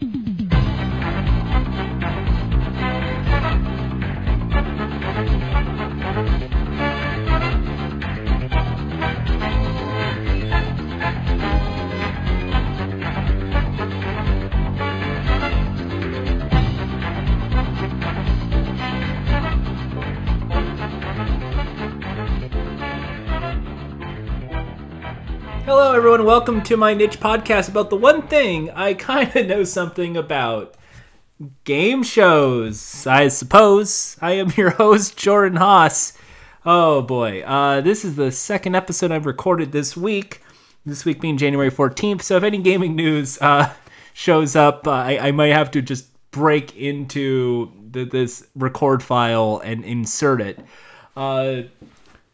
Mm-hmm. Hello, everyone. Welcome to my niche podcast about the one thing I kind of know something about game shows. I suppose I am your host, Jordan Haas. Oh boy, uh, this is the second episode I've recorded this week. This week being January 14th. So if any gaming news uh, shows up, uh, I, I might have to just break into the, this record file and insert it.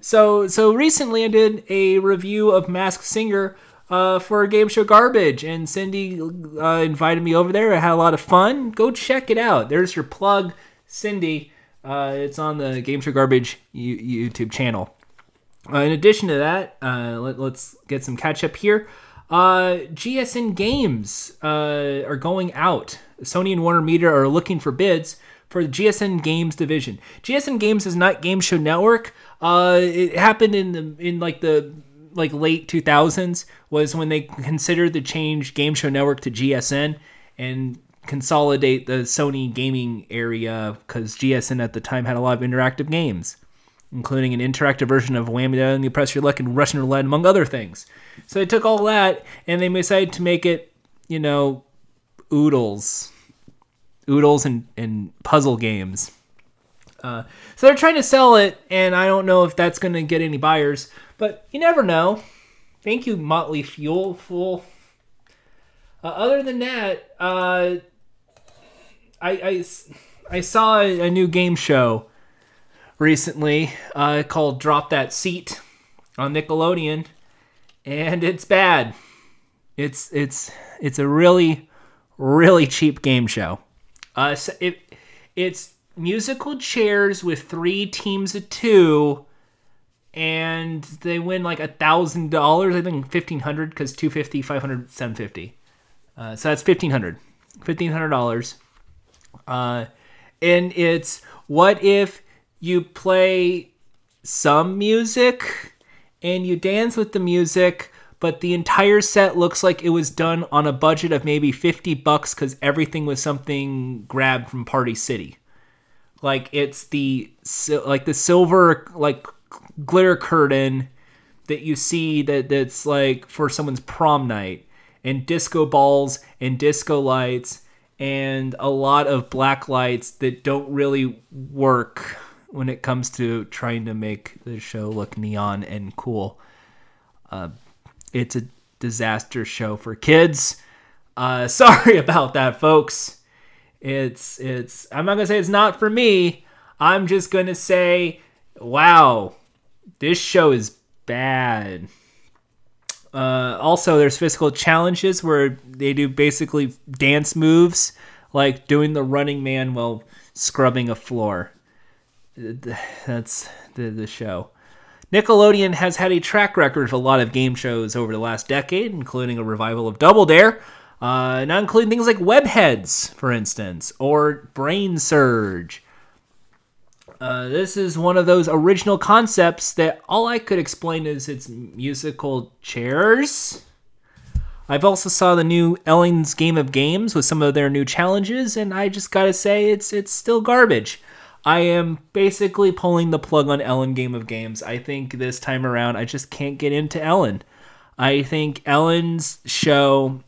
Uh, so so recently I did a review of Masked Singer uh, for Game Show Garbage, and Cindy uh, invited me over there. I had a lot of fun. Go check it out. There's your plug, Cindy. Uh, it's on the Game Show Garbage YouTube channel. Uh, in addition to that, uh, let, us get some catch up here. Uh, GSN Games are going out. Sony and Warner Media are looking for bids for the GSN Games division. GSN Games is not Game Show Network. Uh, it happened in the in like the like late 2000s was when they considered the change Game Show Network to GSN and consolidate the Sony gaming area because GSN at the time had a lot of interactive games, including an interactive version of Whammy and You Press Your Luck and Russian Roulette, among other things. So they took all that and they decided to make it, you know, oodles, oodles and, and puzzle games. Uh, so they're trying to sell it, and I don't know if that's going to get any buyers, but you never know. Thank you, Motley Fuel Fool. Uh, other than that, uh, I, I, I saw a new game show recently uh, called Drop That Seat on Nickelodeon, and it's bad. It's it's it's a really really cheap game show. Uh, it it's musical chairs with three teams of two and they win like a thousand dollars i think 1500 because 250 500 750 uh, so that's 1500 $1500 uh, and it's what if you play some music and you dance with the music but the entire set looks like it was done on a budget of maybe 50 bucks because everything was something grabbed from party city like it's the like the silver like glitter curtain that you see that that's like for someone's prom night and disco balls and disco lights and a lot of black lights that don't really work when it comes to trying to make the show look neon and cool. Uh, it's a disaster show for kids. Uh, sorry about that, folks. It's it's I'm not gonna say it's not for me. I'm just gonna say, wow, this show is bad. Uh, also, there's physical challenges where they do basically dance moves, like doing the running man while scrubbing a floor. That's the, the show. Nickelodeon has had a track record of a lot of game shows over the last decade, including a revival of Double Dare, uh, not including things like webheads, for instance, or brain surge. Uh, this is one of those original concepts that all I could explain is it's musical chairs. I've also saw the new Ellen's Game of Games with some of their new challenges, and I just gotta say it's it's still garbage. I am basically pulling the plug on Ellen Game of Games. I think this time around I just can't get into Ellen. I think Ellen's show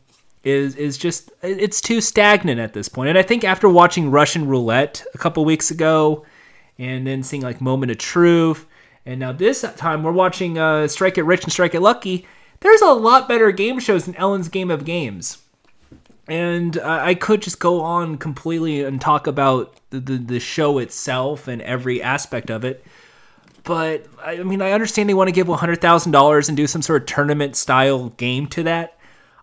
is is just it's too stagnant at this point. And I think after watching Russian Roulette a couple weeks ago, and then seeing like Moment of Truth, and now this time we're watching uh, Strike It Rich and Strike It Lucky. There's a lot better game shows than Ellen's Game of Games. And uh, I could just go on completely and talk about the, the, the show itself and every aspect of it but I mean, I understand they want to give $100,000 and do some sort of tournament style game to that.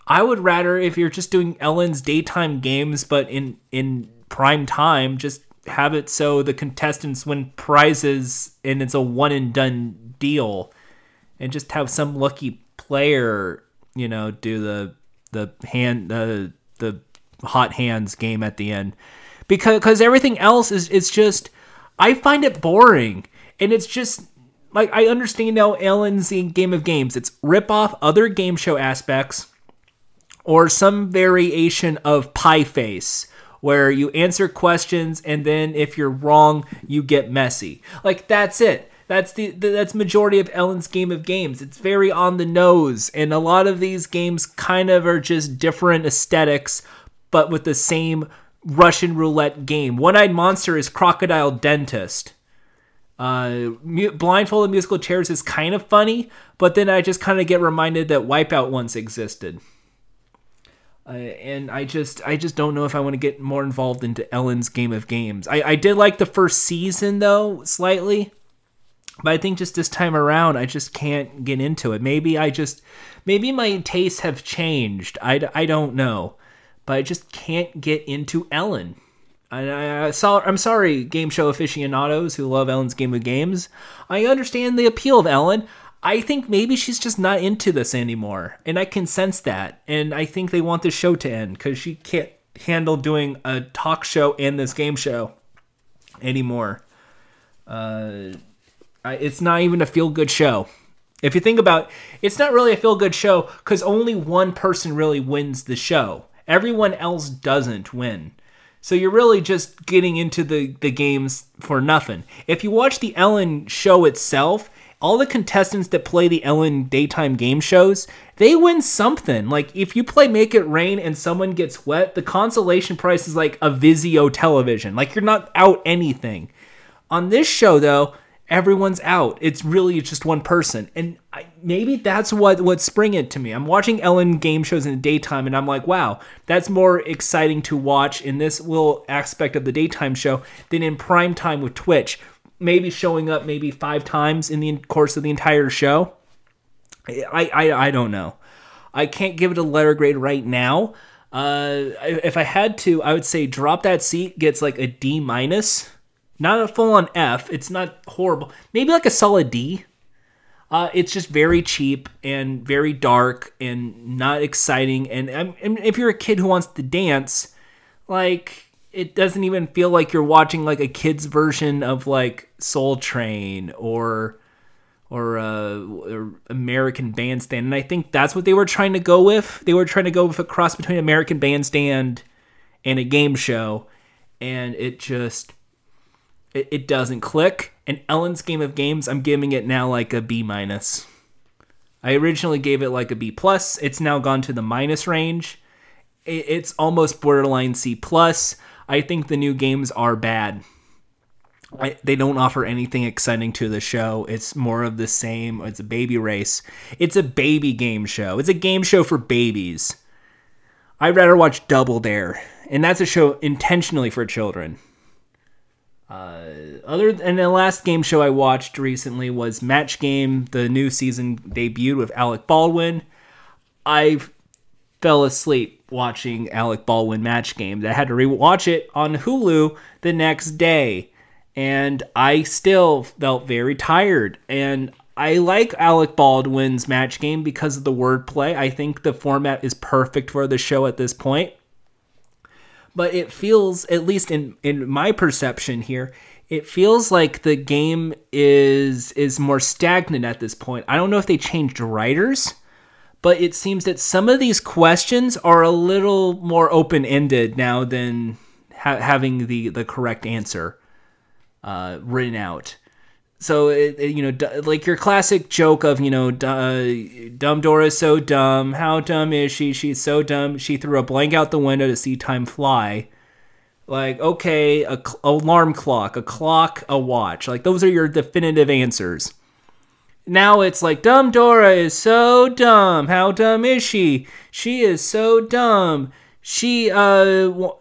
I would rather if you're just doing Ellen's daytime games, but in in prime time, just have it so the contestants win prizes and it's a one and done deal, and just have some lucky player, you know, do the the hand the the hot hands game at the end. Because because everything else is it's just I find it boring. And it's just like I understand now Ellen's Game of Games. It's rip off other game show aspects or some variation of Pie Face where you answer questions and then if you're wrong you get messy. Like that's it. That's the, that's majority of Ellen's Game of Games. It's very on the nose and a lot of these games kind of are just different aesthetics but with the same Russian roulette game. One Eyed Monster is Crocodile Dentist. Uh, Blindfolded Musical Chairs is kind of funny, but then I just kind of get reminded that Wipeout once existed. Uh, and I just I just don't know if I want to get more involved into Ellen's Game of Games. I, I did like the first season though slightly, but I think just this time around I just can't get into it. Maybe I just maybe my tastes have changed. I, I don't know but I just can't get into Ellen. I, I saw. I'm sorry, game show aficionados who love Ellen's Game of Games. I understand the appeal of Ellen. I think maybe she's just not into this anymore, and I can sense that. And I think they want the show to end because she can't handle doing a talk show and this game show anymore. Uh, I, it's not even a feel good show. If you think about, it, it's not really a feel good show because only one person really wins the show Everyone else doesn't win. So you're really just getting into the, the games for nothing. If you watch the Ellen show itself, all the contestants that play the Ellen daytime game shows, they win something. Like if you play Make It Rain and someone gets wet, the consolation prize is like a Vizio television. Like you're not out anything. On this show though, everyone's out. It's really just one person, and I, maybe that's what what's springing it to me. I'm watching Ellen game shows in the daytime, and I'm like, wow, that's more exciting to watch in this little aspect of the daytime show than in prime time with Twitch. Maybe showing up maybe five times in the course of the entire show. I I, I don't know. I can't give it a letter grade right now. Uh, if I had to, I would say drop that seat gets like a D minus not a full on F. It's not horrible. Maybe like a solid D. Uh, it's just very cheap and very dark and not exciting. And, and if you're a kid who wants to dance, like it doesn't even feel like you're watching like a kid's version of like Soul Train or or, uh, or American Bandstand. And I think that's what they were trying to go with. They were trying to go with a cross between American Bandstand and a game show, and it just it, it doesn't click. And Ellen's Game of Games, I'm giving it now like a B minus. I originally gave it like a B plus. It's now gone to the minus range. It, it's almost borderline C plus. I think the new games are bad. I, they don't offer anything exciting to the show. It's more of the same. It's a baby race. It's a baby game show. It's a game show for babies. I'd rather watch Double Dare, and that's a show intentionally for children. Uh, other and the last game show I watched recently was Match Game. The new season debuted with Alec Baldwin. I fell asleep watching Alec Baldwin Match Game. I had to rewatch it on Hulu the next day, and I still felt very tired. And I like Alec Baldwin's Match Game because of the wordplay. I think the format is perfect for the show at this point but it feels at least in in my perception here it feels like the game is is more stagnant at this point i don't know if they changed writers but it seems that some of these questions are a little more open-ended now than ha- having the the correct answer uh, written out. So it, it, you know d- like your classic joke of you know d- uh, dumb dora is so dumb. How dumb is she? She's so dumb. She threw a blank out the window to see time fly. Like okay a cl- alarm clock a clock a watch. Like those are your definitive answers now it's like dumb dora is so dumb how dumb is she she is so dumb she uh w-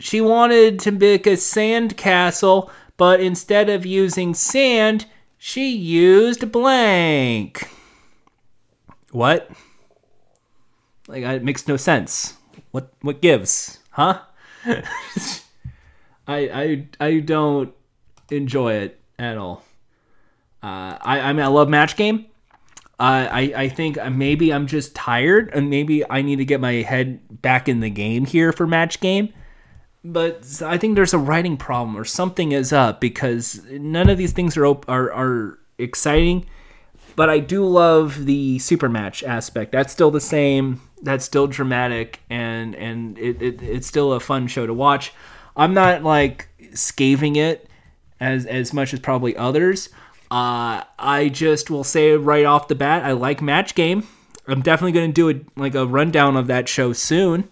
she wanted to make a sand castle but instead of using sand, she used blank. What? Like it makes no sense. What what gives? Huh? I I I don't enjoy it at all. Uh, I I mean I love match game. Uh, I I think maybe I'm just tired, and maybe I need to get my head back in the game here for match game. But I think there's a writing problem or something is up because none of these things are are are exciting. But I do love the super match aspect. That's still the same. That's still dramatic, and and it, it it's still a fun show to watch. I'm not like scathing it as as much as probably others. Uh, I just will say right off the bat, I like Match Game. I'm definitely going to do a like a rundown of that show soon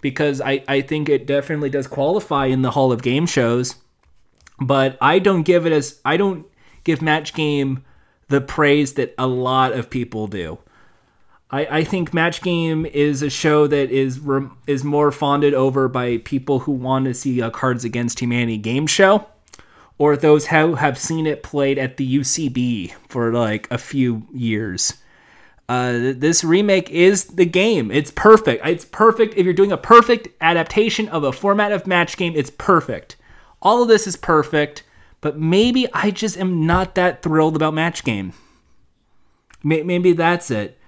because I I think it definitely does qualify in the Hall of Game shows. But I don't give it as I don't give Match Game the praise that a lot of people do. I, I think Match Game is a show that is is more fonded over by people who want to see a Cards Against Humanity game show or those who have seen it played at the UCB for like a few years. Uh, this remake is the game. It's perfect. It's perfect. If you're doing a perfect adaptation of a format of match game, it's perfect. All of this is perfect, but maybe I just am not that thrilled about match game. Maybe that's it.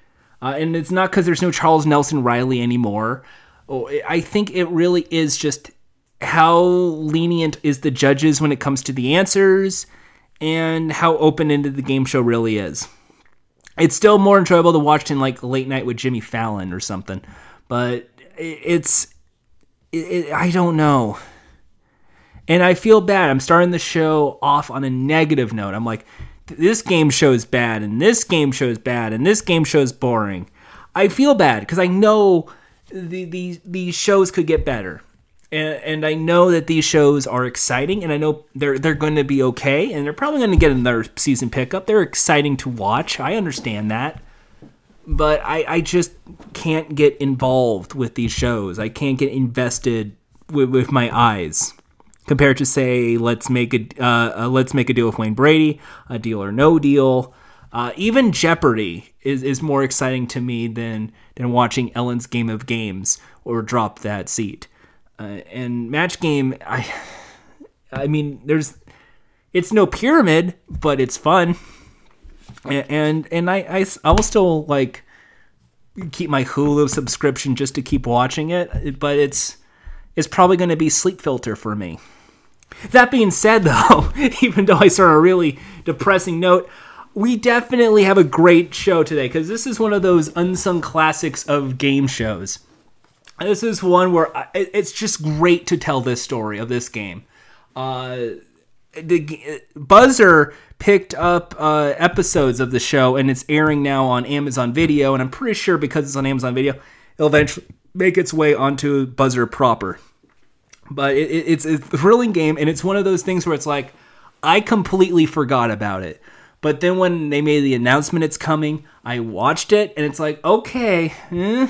Uh, and it's not because there's no Charles Nelson Reilly anymore. Oh, I think it really is just how lenient is the judges when it comes to the answers and how open-ended the game show really is. It's still more enjoyable to watch in like late night with jimmy fallon or something but it's it, it, i don't know. And i feel bad. I'm starting the show off on a negative note. I'm like this game show is bad and this game show is bad and this game show is boring. I feel bad because i know the, these these shows could get better and, and I know that these shows are exciting, and I know they're they're going to be okay, and they're probably going to get another season pickup. They're exciting to watch. I understand that, but I I just can't get involved with these shows. I can't get invested with, with my eyes compared to say let's make a uh, uh, let's make a deal with Wayne Brady, a deal or no deal. Uh, even Jeopardy is, is more exciting to me than than watching Ellen's Game of Games or Drop That Seat. Uh, and match game, I, I mean, there's, it's no pyramid, but it's fun, and and, and I, I I will still like keep my Hulu subscription just to keep watching it, but it's it's probably going to be Sleep Filter for me. That being said, though, even though I start a really depressing note, we definitely have a great show today because this is one of those unsung classics of game shows. This is one where I, it's just great to tell this story of this game. Uh, the Buzzr picked up uh, episodes of the show and it's airing now on Amazon Video. And I'm pretty sure because it's on Amazon Video, it'll eventually make its way onto Buzzr proper. But it, it, it's a thrilling game, and it's one of those things where it's like I completely forgot about it. But then when they made the announcement it's coming, I watched it, and it's like okay. Eh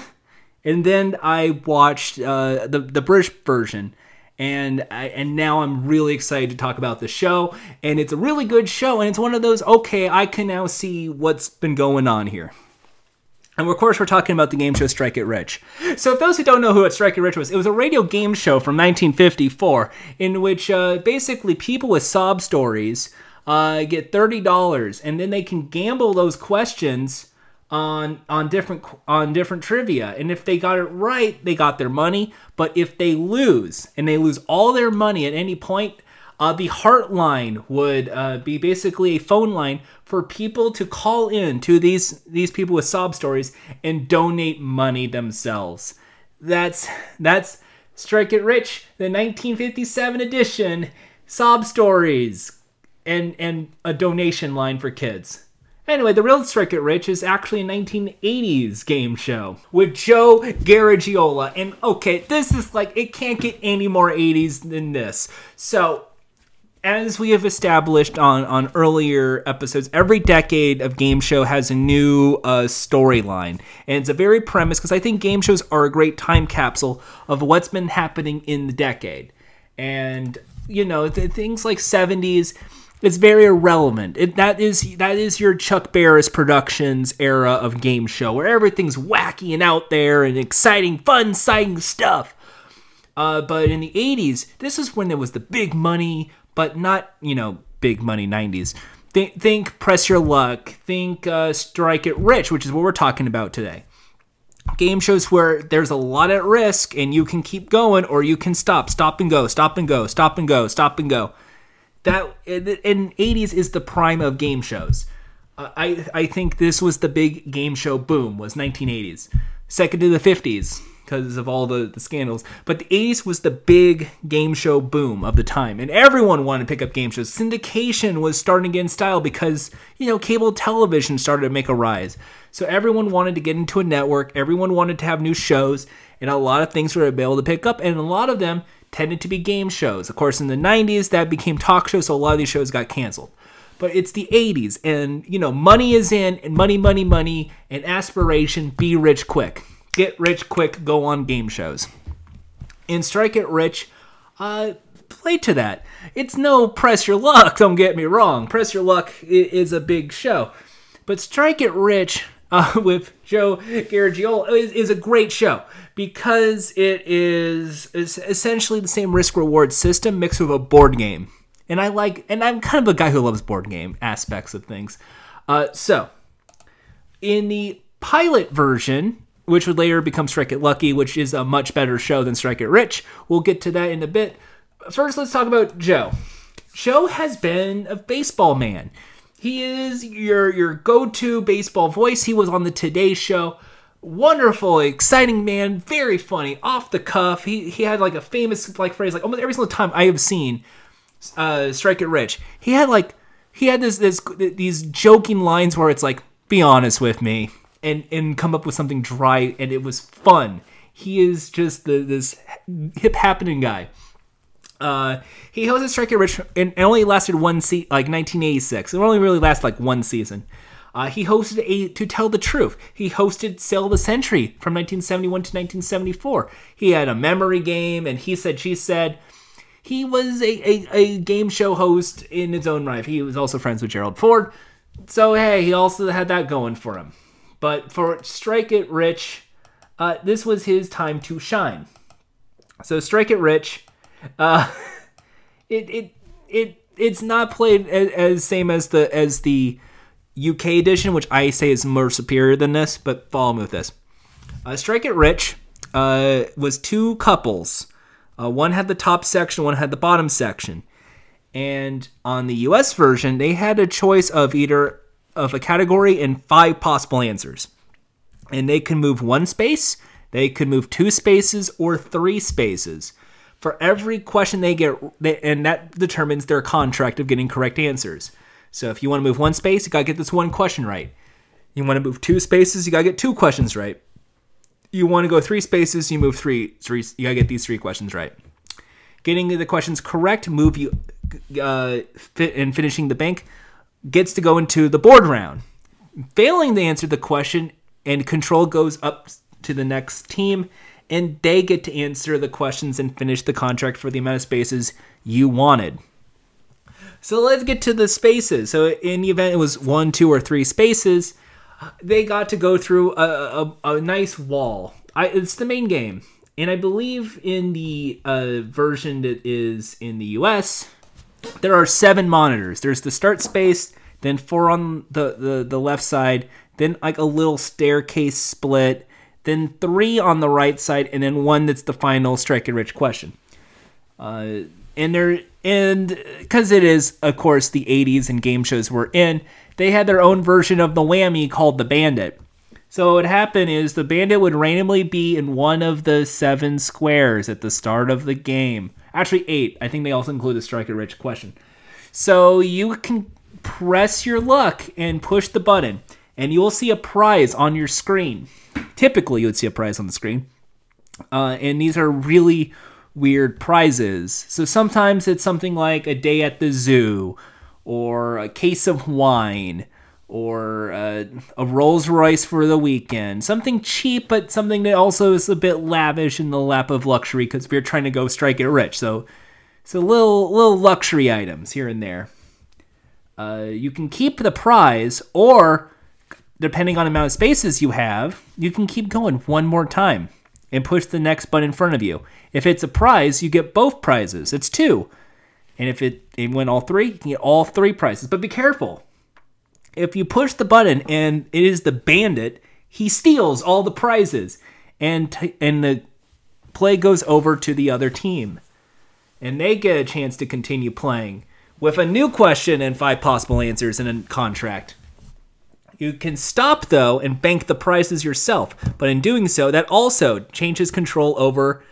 and then I watched uh, the the British version, and I, and now I'm really excited to talk about the show. And it's a really good show, and it's one of those okay, I can now see what's been going on here. And of course, we're talking about the game show Strike It Rich. So, if those who don't know who Strike It Rich was, it was a radio game show from 1954 in which uh, basically people with sob stories uh, get $30 and then they can gamble those questions on on different on different trivia. And if they got it right they got their money. But if they lose and they lose all their money at any point uh, the heartline would uh, be basically a phone line for people to call in to these these people with sob stories and donate money themselves. That's that's strike it rich the 1957 edition sob stories and and a donation line for kids Anyway, the real Strike Rich is actually a 1980s game show with Joe Garagiola. And okay, this is like, it can't get any more 80s than this. So, as we have established on, on earlier episodes, every decade of game show has a new uh, storyline. And it's a very premise because I think game shows are a great time capsule of what's been happening in the decade. And, you know, things like 70s it's very irrelevant. It, that is that is your Chuck Barris Productions era of game show where everything's wacky and out there and exciting, fun, exciting stuff. Uh, but in the 80s, this is when there was the big money, but not, you know, big money 90s. Think, think Press Your Luck. Think uh, Strike It Rich, which is what we're talking about today. Game shows where there's a lot at risk and you can keep going or you can stop, stop and go, stop and go, stop and go, stop and go. That in 80s is the prime of game shows. Uh, I I think this was the big game show boom was 1980s. Second to the 50s, because of all the, the scandals. But the 80s was the big game show boom of the time, and everyone wanted to pick up game shows. Syndication was starting to get in style because, you know, cable television started to make a rise. So everyone wanted to get into a network, everyone wanted to have new shows, and a lot of things were able to pick up, and a lot of them tended to be game shows. Of course, in the 90s, that became talk shows, so a lot of these shows got canceled. But it's the 80s, and, you know, money is in, and money, money, money, and aspiration, be rich quick get rich quick, go on game shows. In Strike It Rich, uh, play to that. It's no press your luck, don't get me wrong. Press your luck is a big show. But Strike It Rich uh, with Joe Garagiola is, is a great show because it is, is essentially the same risk reward system mixed with a board game. And I like, and I'm kind of a guy who loves board game aspects of things. Uh, so, in the pilot version, which would later become Strike It Lucky, which is a much better show than Strike It Rich. We'll get to that in a bit. First, let's talk about Joe. Joe has been a baseball man. He is your your go-to baseball voice. He was on the Today Show. Wonderful, exciting man, very funny, off the cuff. He he had like a famous like phrase like almost every single time I have seen uh, Strike It Rich. He had like he had this this these joking lines where it's like, "Be honest with me," and and come up with something dry and it was fun. He is just the, this hip happening guy. Uh, he hosted Strike It Rich and only lasted one season, like 1986. It only really lasted like one season. Uh, he hosted a To Tell the Truth. He hosted of the Century from 1971 to 1974. He had a memory game, and he said, she said. He was a, a, a game show host in his own right. He was also friends with Gerald Ford. So, hey, he also had that going for him. But for Strike It Rich, uh, this was his time to shine. So Strike It Rich, uh, it it it it's not played as, as, same as the as the UK edition, which I say is more superior than this. But follow me with this. Uh, Strike It Rich uh, was two couples. Uh, one had the top section, one had the bottom section. And on the US version, they had a choice of either of a category and five possible answers. And they can move one space, they could move two spaces, or three spaces. For every question they get, and that determines their contract of getting correct answers. So if you want to move one space, you got to get this one question right. You want to move two spaces, you got to get two questions right. You want to go three spaces, you move three, three you got to get these three questions right. Getting the questions correct move you uh, fit and finishing the bank gets to go into the board round. Failing to answer the question, and control goes up to the next team, and they get to answer the questions and finish the contract for the amount of spaces you wanted. So let's get to the spaces. So in the event it was one, two, or three spaces, they got to go through a, a, a nice wall. I, it's the main game. And I believe in the uh, version that is in the US, there are seven monitors. There's the start space, then four on the, the, the left side, then like a little staircase split, then three on the right side, and then one that's the final strike it rich question. Uh, and there and because it is, of course, the 80s and game shows were in, they had their own version of the whammy called the Bandit. So what would happen is the Bandit would randomly be in one of the seven squares at the start of the game. Actually, eight. I think they also include the strike it rich question. So you can press your luck and push the button, and you will see a prize on your screen. Typically, you would see a prize on the screen. Uh, and these are really weird prizes. So sometimes it's something like a day at the zoo, or a case of wine, or uh, a Rolls Royce for the weekend. Something cheap, but something that also is a bit lavish in the lap of luxury because we're trying to go strike it rich. So, so little little luxury items here and there. Uh, you can keep the prize, or depending on the amount of spaces you have, you can keep going one more time and push the next button in front of you. If it's a prize, you get both prizes. It's two. And if it, it win all three, you can get all three prizes. But be careful If you push the button and it is the bandit, he steals all the prizes, and t- and the play goes over to the other team, and they get a chance to continue playing with a new question and five possible answers in a contract. You can stop though and bank the prizes yourself, but in doing so, that also changes control over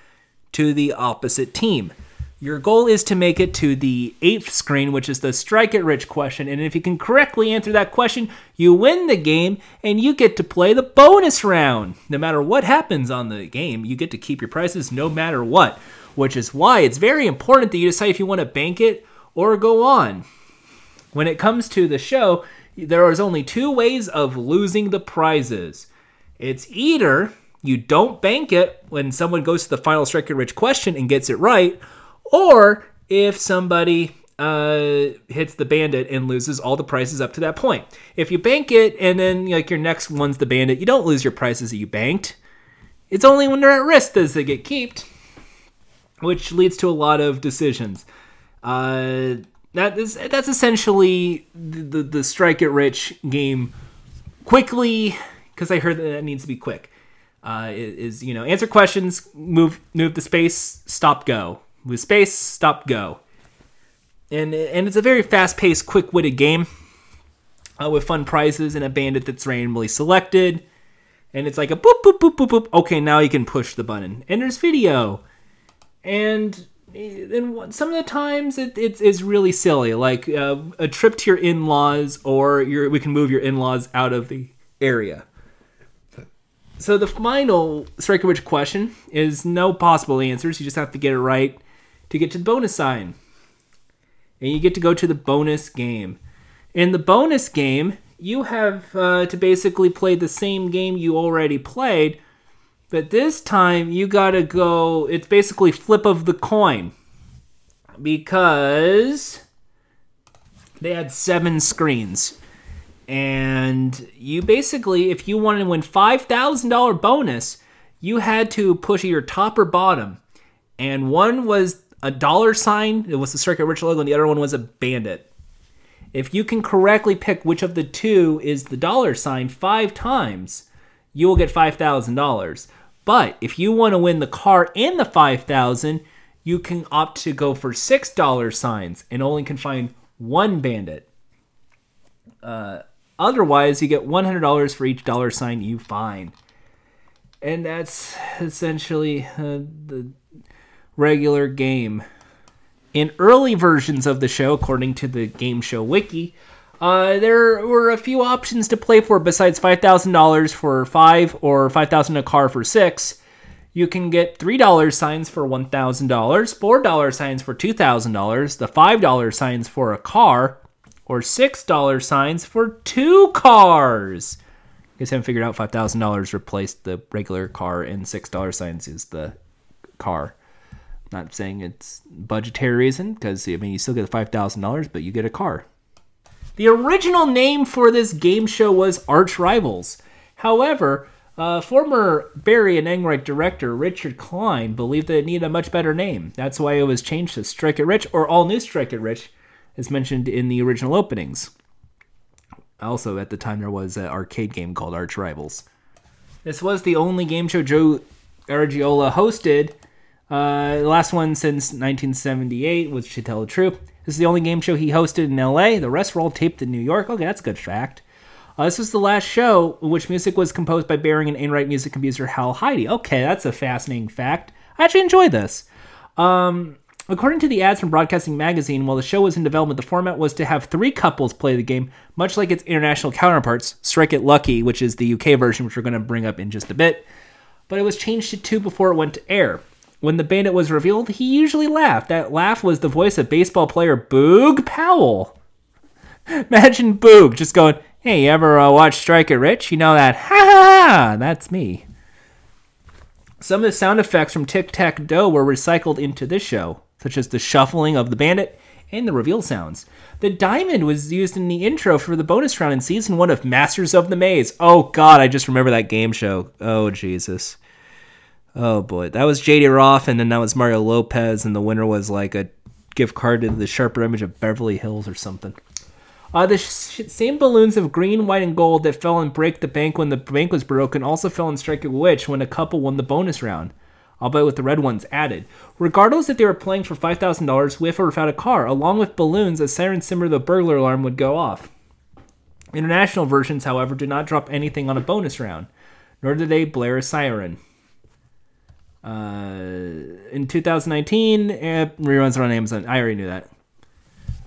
to the opposite team. Your goal is to make it to the eighth screen, which is the strike it rich question. And if you can correctly answer that question, you win the game and you get to play the bonus round. No matter what happens on the game, you get to keep your prices no matter what, which is why it's very important that you decide if you want to bank it or go on. When it comes to the show, there is only two ways of losing the prizes. It's either you don't bank it when someone goes to the final strike it rich question and gets it right, or if somebody uh, hits the bandit and loses all the prices up to that point. If you bank it and then like your next one's the bandit, you don't lose your prices that you banked. It's only when they're at risk does they get kept, which leads to a lot of decisions. Uh, that is that's essentially the, the, the strike it rich game quickly because I heard that it needs to be quick. Uh, is you know answer questions, move move the space, stop, go with space, stop, go. And and it's a very fast-paced, quick-witted game uh, with fun prizes and a bandit that's randomly selected. And it's like a boop boop boop boop boop. Okay, now you can push the button. And there's video. And and some of the times it, it's, it's really silly, like uh, a trip to your in-laws, or your, we can move your in-laws out of the area. So the final strike rich question is no possible answers. You just have to get it right to get to the bonus sign. And you get to go to the bonus game. In the bonus game, you have uh, to basically play the same game you already played, but this time you gotta go, it's basically flip of the coin. Because they had seven screens. And you basically, if you wanted to win $5,000 bonus, you had to push your top or bottom. And one was a dollar sign, it was the Strike It Rich logo, and the other one was a bandit. If you can correctly pick which of the two is the dollar sign five times, you will get $5,000. But if you want to win the car and the 5000 you can opt to go for $6 signs and only can find one bandit. Uh, otherwise, you get $100 for each dollar sign you find. And that's essentially uh, the regular game. In early versions of the show, according to the Game Show Wiki, uh, there were a few options to play for besides $5,000 for 5 or 5000 a car for 6 You can get $3 signs for $1,000, $4 signs for $2,000, the $5 signs for a car, or $6 signs for two cars. I guess I haven't figured out $5,000 replaced the regular car and $6 signs is the car. Not saying it's budgetary reason, because I mean you still get the five thousand dollars, but you get a car. The original name for this game show was Arch Rivals. However, uh, former Barry and Enright director Richard Klein believed that it needed a much better name. That's why it was changed to Strike It Rich or All New Strike It Rich, as mentioned in the original openings. Also, at the time, there was an arcade game called Arch Rivals. This was the only game show Joe Garagiola hosted uh, the last one since 1978 was To Tell the Truth. This is the only game show he hosted in LA. The rest were all taped in New York. Okay, that's a good fact. Uh, this was the last show in which music was composed by Baring and Enright music composer Hal Hidey. Okay, that's a fascinating fact. I actually enjoyed this. Um, according to the ads from Broadcasting Magazine, while the show was in development, the format was to have three couples play the game, much like its international counterparts, Strike It Lucky, which is the UK version, which we're going to bring up in just a bit. But it was changed to two before it went to air. When the bandit was revealed, he usually laughed. That laugh was the voice of baseball player Boog Powell. Imagine Boog just going, Hey, you ever uh, watch Strike It Rich? You know that, ha ha ha, that's me. Some of the sound effects from Tic Tac Dough were recycled into this show, such as the shuffling of the bandit and the reveal sounds. The diamond was used in the intro for the bonus round in season one of Masters of the Maze. Oh god, I just remember that game show. Oh Jesus. Oh boy, that was JD Roth, and then that was Mario Lopez, and the winner was like a gift card to the sharper image of Beverly Hills or something. Uh, the sh- same balloons of green, white, and gold that fell and Break the Bank when the bank was broken also fell in Strike It Rich when a couple won the bonus round, albeit with the red ones added. Regardless if they were playing for $5,000 with or without a car, along with balloons, a siren to the burglar alarm would go off. International versions, however, do not drop anything on a bonus round, nor do they blare a siren. Uh, in 2019, eh, reruns are on Amazon. I already knew that.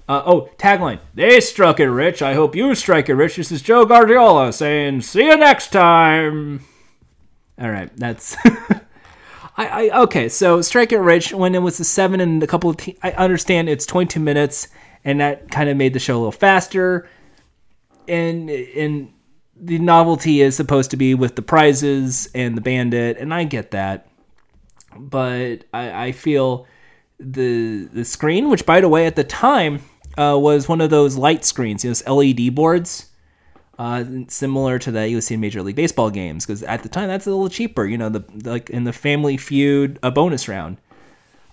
Uh, oh, tagline. They struck it rich. I hope you strike it rich. This is Joe Garagiola saying, see you next time. All right, that's. I, I okay. So strike it rich when it was a seven and a couple of. Te- I understand it's 22 minutes, and that kind of made the show a little faster. And and the novelty is supposed to be with the prizes and the bandit, and I get that. But I, I feel the the screen, which by the way at the time uh, was one of those light screens, you know, LED boards, uh, similar to that you see in Major League Baseball games. Because at the time, that's a little cheaper. You know, the like in the Family Feud, a bonus round.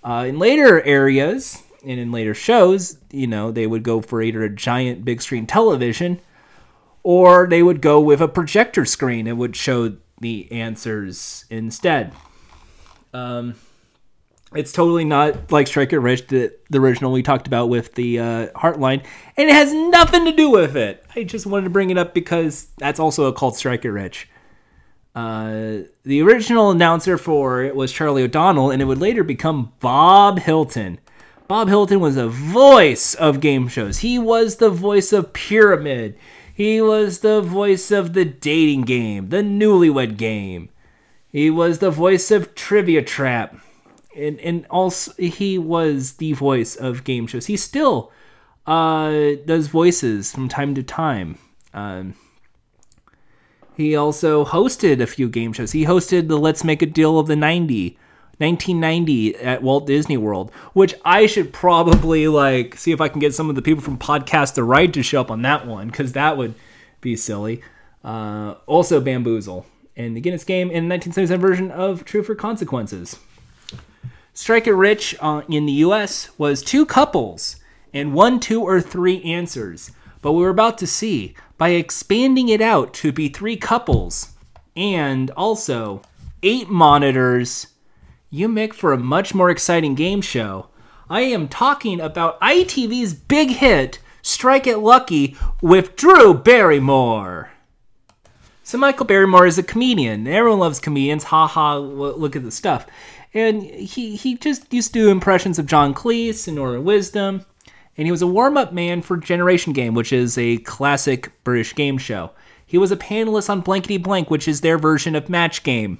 Uh, in later areas and in later shows, you know, they would go for either a giant big screen television, or they would go with a projector screen. It would show the answers instead. Um, it's totally not like Strike It Rich, the, original we talked about with the uh, Heartline, and it has nothing to do with it. I just wanted to bring it up because that's also called Strike It Rich. Uh, the original announcer for it was Charlie O'Donnell, and it would later become Bob Hilton. Bob Hilton was a voice of game shows. He was the voice of Pyramid. He was the voice of the dating game, the newlywed game. He was the voice of Trivia Trap and and also he was the voice of game shows. He still uh, does voices from time to time. Um, he also hosted a few game shows. He hosted the Let's Make a Deal of the 90, 1990 at Walt Disney World, which I should probably like see if I can get some of the people from Podcast the Ride to show up on that one because that would be silly. Uh, also, Bamboozle and the Guinness Game in the 1977 version of Truth or Consequences. Strike It Rich uh, in the US was two couples and one, two, or three answers. But we were about to see by expanding it out to be three couples and also eight monitors, you make for a much more exciting game show. I am talking about ITV's big hit, Strike It Lucky, with Drew Barrymore. So Michael Barrymore is a comedian. Everyone loves comedians. Ha ha, look at the stuff and he he just used to do impressions of John Cleese and Norman Wisdom, and he was a warm-up man for Generation Game, which is a classic British game show. He was a panelist on Blankety Blank, which is their version of Match Game.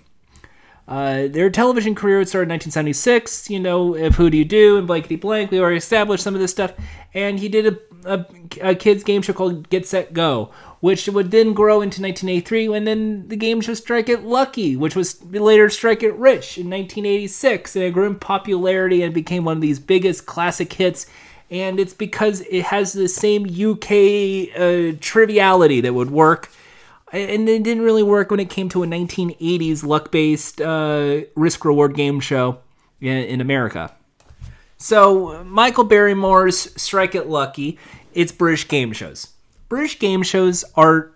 Uh, their television career started in 1976. You know, if Who Do You Do and Blankety Blank, we already established some of this stuff. And he did a, a, a kids' game show called Get Set Go, which would then grow into 1983, and then the game show Strike It Lucky, which was later Strike It Rich in 1986, and it grew in popularity and became one of these biggest classic hits. And it's because it has the same UK uh, triviality that would work, and it didn't really work when it came to a 1980s luck-based uh, risk-reward game show in America. So Michael Barrymore's Strike It Lucky, it's British game shows. British game shows are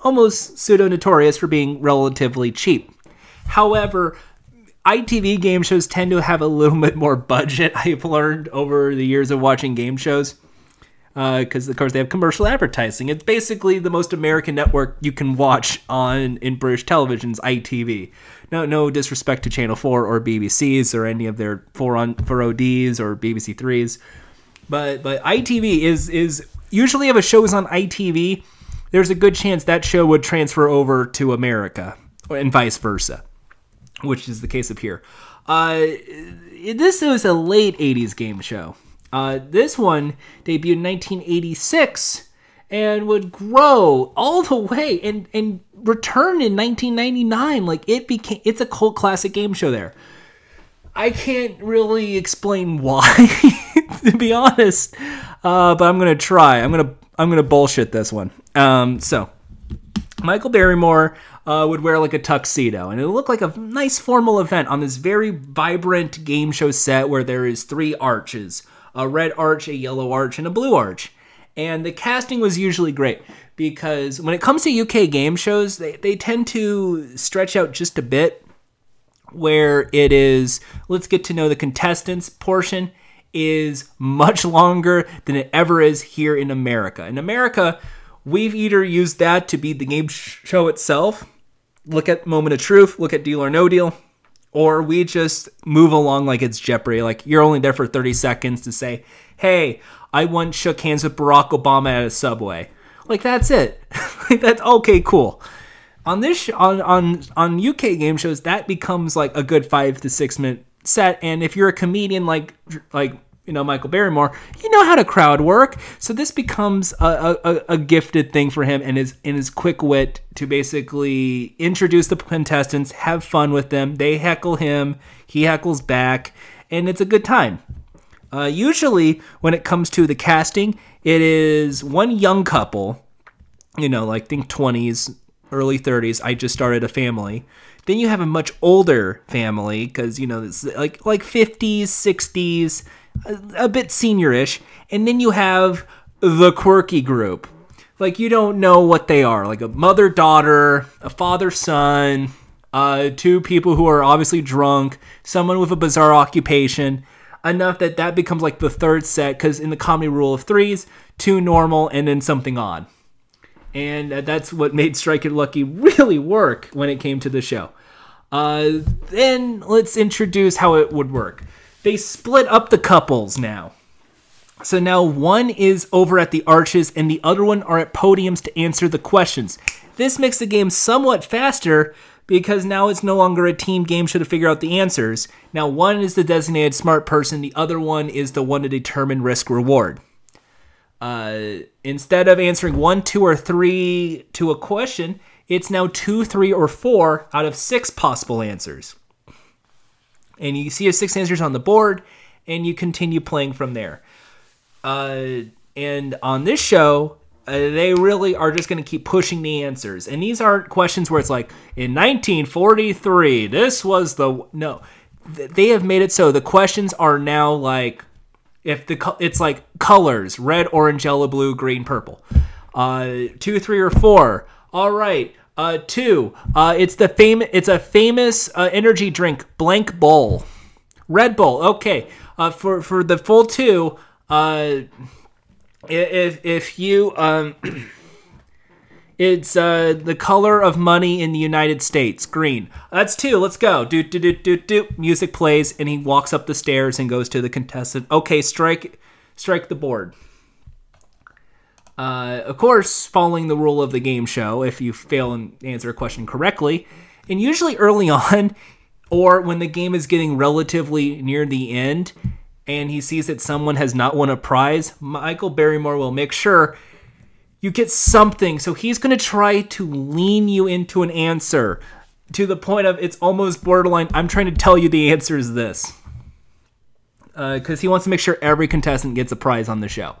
almost pseudo notorious for being relatively cheap. However, ITV game shows tend to have a little bit more budget, I've learned over the years of watching game shows. Because uh, of course they have commercial advertising. It's basically the most American network you can watch on in British television's ITV. No, no disrespect to Channel Four or BBC's or any of their four on four ODs or BBC threes, but but ITV is is usually if a show is on ITV, there's a good chance that show would transfer over to America and vice versa, which is the case of here. Uh, this was a late 80s game show. Uh, this one debuted in 1986 and would grow all the way and, and return in 1999. Like it became, it's a cult classic game show there. I can't really explain why, to be honest, uh, but I'm gonna try. I'm gonna I'm gonna bullshit this one. Um, so, Michael Barrymore uh, would wear like a tuxedo, and it looked like a nice formal event on this very vibrant game show set where there is three arches: a red arch, a yellow arch, and a blue arch. And the casting was usually great because when it comes to UK game shows, they, they tend to stretch out just a bit where it is let's get to know the contestants portion is much longer than it ever is here in America. In America, we've either used that to be the game show itself, look at Moment of Truth, look at Deal or No Deal, or we just move along like it's Jeopardy. Like you're only there for 30 seconds to say, hey, I once shook hands with Barack Obama at a subway. Like that's it. that's okay, cool. On this on on on UK game shows, that becomes like a good five to six minute set. And if you're a comedian like like you know Michael Barrymore, you know how to crowd work. So this becomes a, a, a gifted thing for him and his in his quick wit to basically introduce the contestants, have fun with them. They heckle him, he heckles back, and it's a good time. Uh, usually, when it comes to the casting, it is one young couple, you know, like think 20s, early 30s. I just started a family. Then you have a much older family because you know it's like like 50s, 60s, a, a bit seniorish, and then you have the quirky group. Like you don't know what they are, like a mother daughter, a father son, uh, two people who are obviously drunk, someone with a bizarre occupation enough that that becomes like the third set because in the comedy rule of threes, two normal and then something odd. And that's what made Strike It Lucky really work when it came to the show. Uh, then let's introduce how it would work. They split up the couples now. So now one is over at the arches and the other one are at podiums to answer the questions. This makes the game somewhat faster because now it's no longer a team game to figure out the answers. Now, one is the designated smart person, the other one is the one to determine risk reward. Uh, instead of answering one, two, or three to a question, it's now two, three, or four out of six possible answers. And you see six answers on the board, and you continue playing from there. Uh, and on this show, uh, they really are just going to keep pushing the answers. And these aren't questions where it's like, in 1943, this was the. No. They have made it so the questions are now like, if the it's like colors red, orange, yellow, blue, green, purple. Uh, two, three, or four. All right. Uh, two. Uh, it's the famous. It's a famous uh, energy drink, blank bowl, Red Bull. Okay. Uh, for for the full two. Uh if if you um it's uh the color of money in the United States, green. That's two. Let's go. Do do do do do. Music plays and he walks up the stairs and goes to the contestant. Okay, strike strike the board. Uh, of course, following the rule of the game show, if you fail and answer a question correctly, and usually early on, or when the game is getting relatively near the end, and he sees that someone has not won a prize, Michael Barrymore will make sure you get something. So he's going to try to lean you into an answer to the point of it's almost borderline. I'm trying to tell you the answer is this. Because uh, he wants to make sure every contestant gets a prize on the show.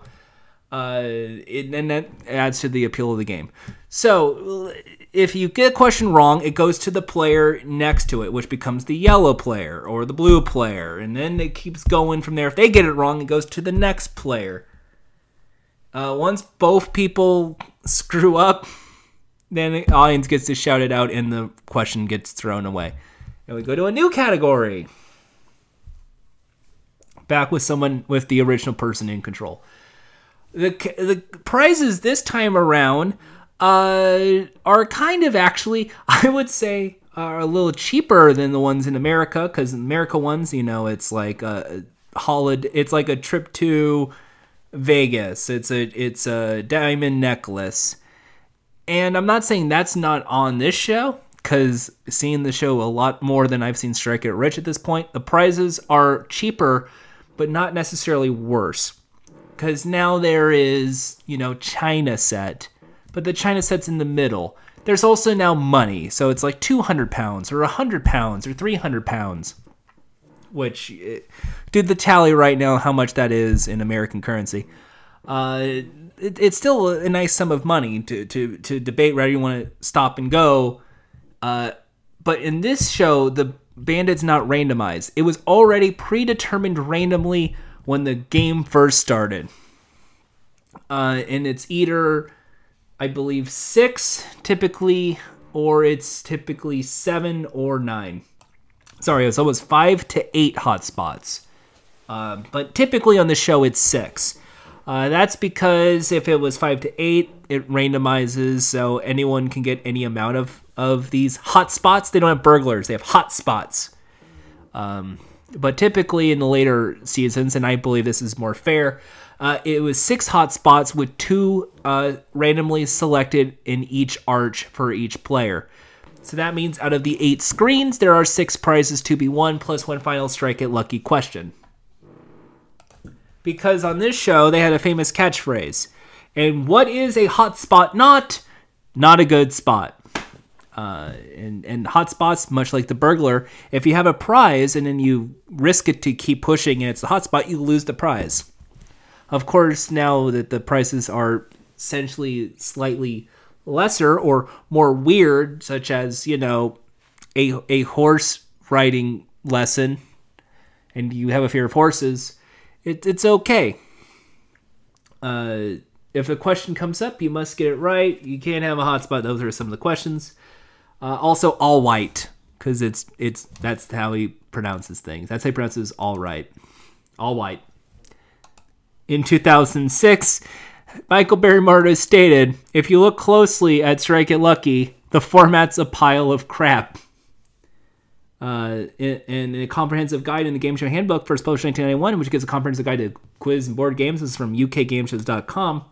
Uh, it, and that adds to the appeal of the game. So if you get a question wrong, it goes to the player next to it, which becomes the yellow player or the blue player, and then it keeps going from there. If they get it wrong, it goes to the next player. Uh, once both people screw up, then the audience gets to shout it out, and the question gets thrown away. And we go to a new category. Back with someone with the original person in control. The the prizes this time around uh, are kind of actually, I would say, are a little cheaper than the ones in America because America ones, you know, it's like a holiday, it's like a trip to Vegas. It's a it's a diamond necklace, and I'm not saying that's not on this show because seeing the show a lot more than I've seen Strike It Rich at this point, the prizes are cheaper, but not necessarily worse. Because now there is, you know, China set but the China set's in the middle. There's also now money, so it's like 200 pounds or 100 pounds or 300 pounds. Which, eh, do the tally right now how much that is in American currency. Uh, it, it's still a nice sum of money to, to, to debate whether you want to stop and go. Uh, but in this show, the bandit's not randomized. It was already predetermined randomly when the game first started. uh, and it's either I believe six typically, or it's typically seven or nine. Sorry, it's almost five to eight hotspots. Uh, but typically on the show, it's six. Uh, that's because if it was five to eight, it randomizes so anyone can get any amount of, of these hotspots. They don't have burglars, they have hotspots. Um, but typically in the later seasons, and I believe this is more fair, uh, it was six hotspots with two uh, randomly selected in each arch for each player. So that means out of the eight screens, there are six prizes to be won, plus one final strike it lucky question. Because on this show, they had a famous catchphrase. And what is a hotspot not? Not a good spot. Uh, and and hotspots, much like the burglar, if you have a prize and then you risk it to keep pushing and it's a hotspot, you lose the prize. Of course, now that the prices are essentially slightly lesser or more weird, such as you know, a a horse riding lesson, and you have a fear of horses, it, it's okay. Uh, if a question comes up, you must get it right. You can't have a hotspot. Those are some of the questions. Uh, also, all white because it's it's that's how he pronounces things. That's how he pronounces all right, all white in 2006, Michael Barry stated, If you look closely at Strike It Lucky, the format's a pile of crap. Uh, in, in, a comprehensive guide in the Game Show Handbook, first published in 1991, which gives a comprehensive guide to quiz and board games. This is from ukgameshows.com.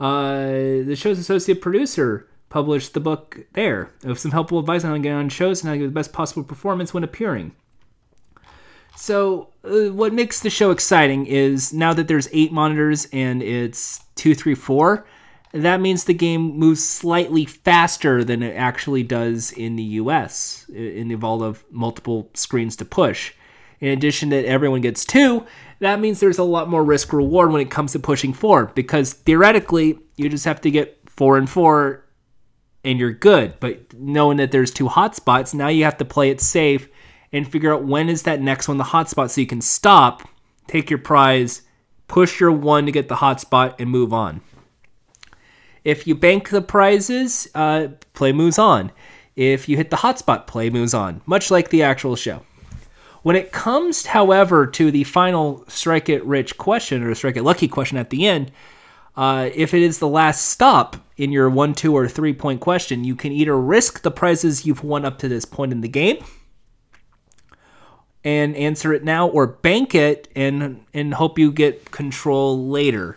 Uh, the show's associate producer published the book there of some helpful advice on how to get on shows and how to give the best possible performance when appearing. So, uh, what makes the show exciting is now that there's eight monitors and it's two, three, four, that means the game moves slightly faster than it actually does in the US, in the vault of multiple screens to push. In addition, that everyone gets two, that means there's a lot more risk reward when it comes to pushing four, because theoretically, you just have to get four and four and you're good. But knowing that there's two hotspots, now you have to play it safe and figure out when is that next one the hotspot so you can stop, take your prize, push your one to get the hotspot, and move on. If you bank the prizes, uh, play moves on. If you hit the hotspot, play moves on, much like the actual show. When it comes, however, to the final strike it rich question or strike it lucky question at the end, uh, if it is the last stop in your one, two, or three point question, you can either risk the prizes you've won up to this point in the game, and answer it now or bank it and and hope you get control later.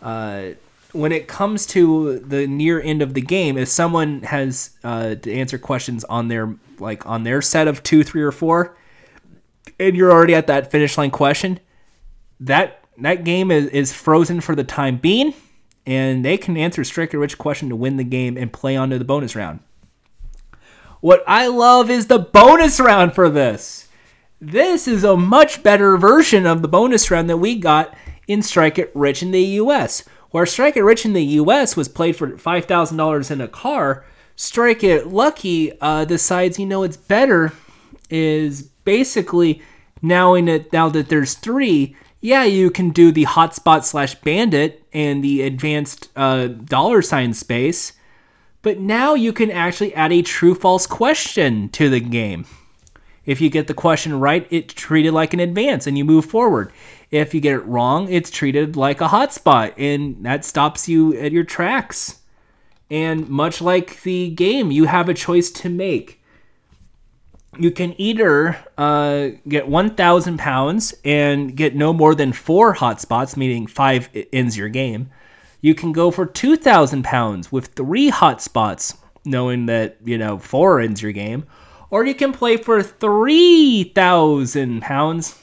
Uh, when it comes to the near end of the game, if someone has uh, to answer questions on their like on their set of two, three, or four, and you're already at that finish line question, that that game is, is frozen for the time being, and they can answer strike it rich question to win the game and play on to the bonus round. What I love is the bonus round for this. This is a much better version of the bonus round that we got in Strike It Rich in the US. Where Strike It Rich in the US was played for $5,000 in a car, Strike It Lucky uh, decides, you know, it's better is basically now in it now that there's three, yeah, you can do the hotspot slash bandit and the advanced uh, dollar sign space, but now you can actually add a true false question to the game. If you get the question right, it's treated like an advance and you move forward. If you get it wrong, it's treated like a hotspot and that stops you at your tracks. And much like the game, you have a choice to make. You can either uh, get 1,000 pounds and get no more than four hotspots, meaning five ends your game. You can go for 2,000 pounds with three hotspots, knowing that, you know, four ends your game or you can play for 3,000 pounds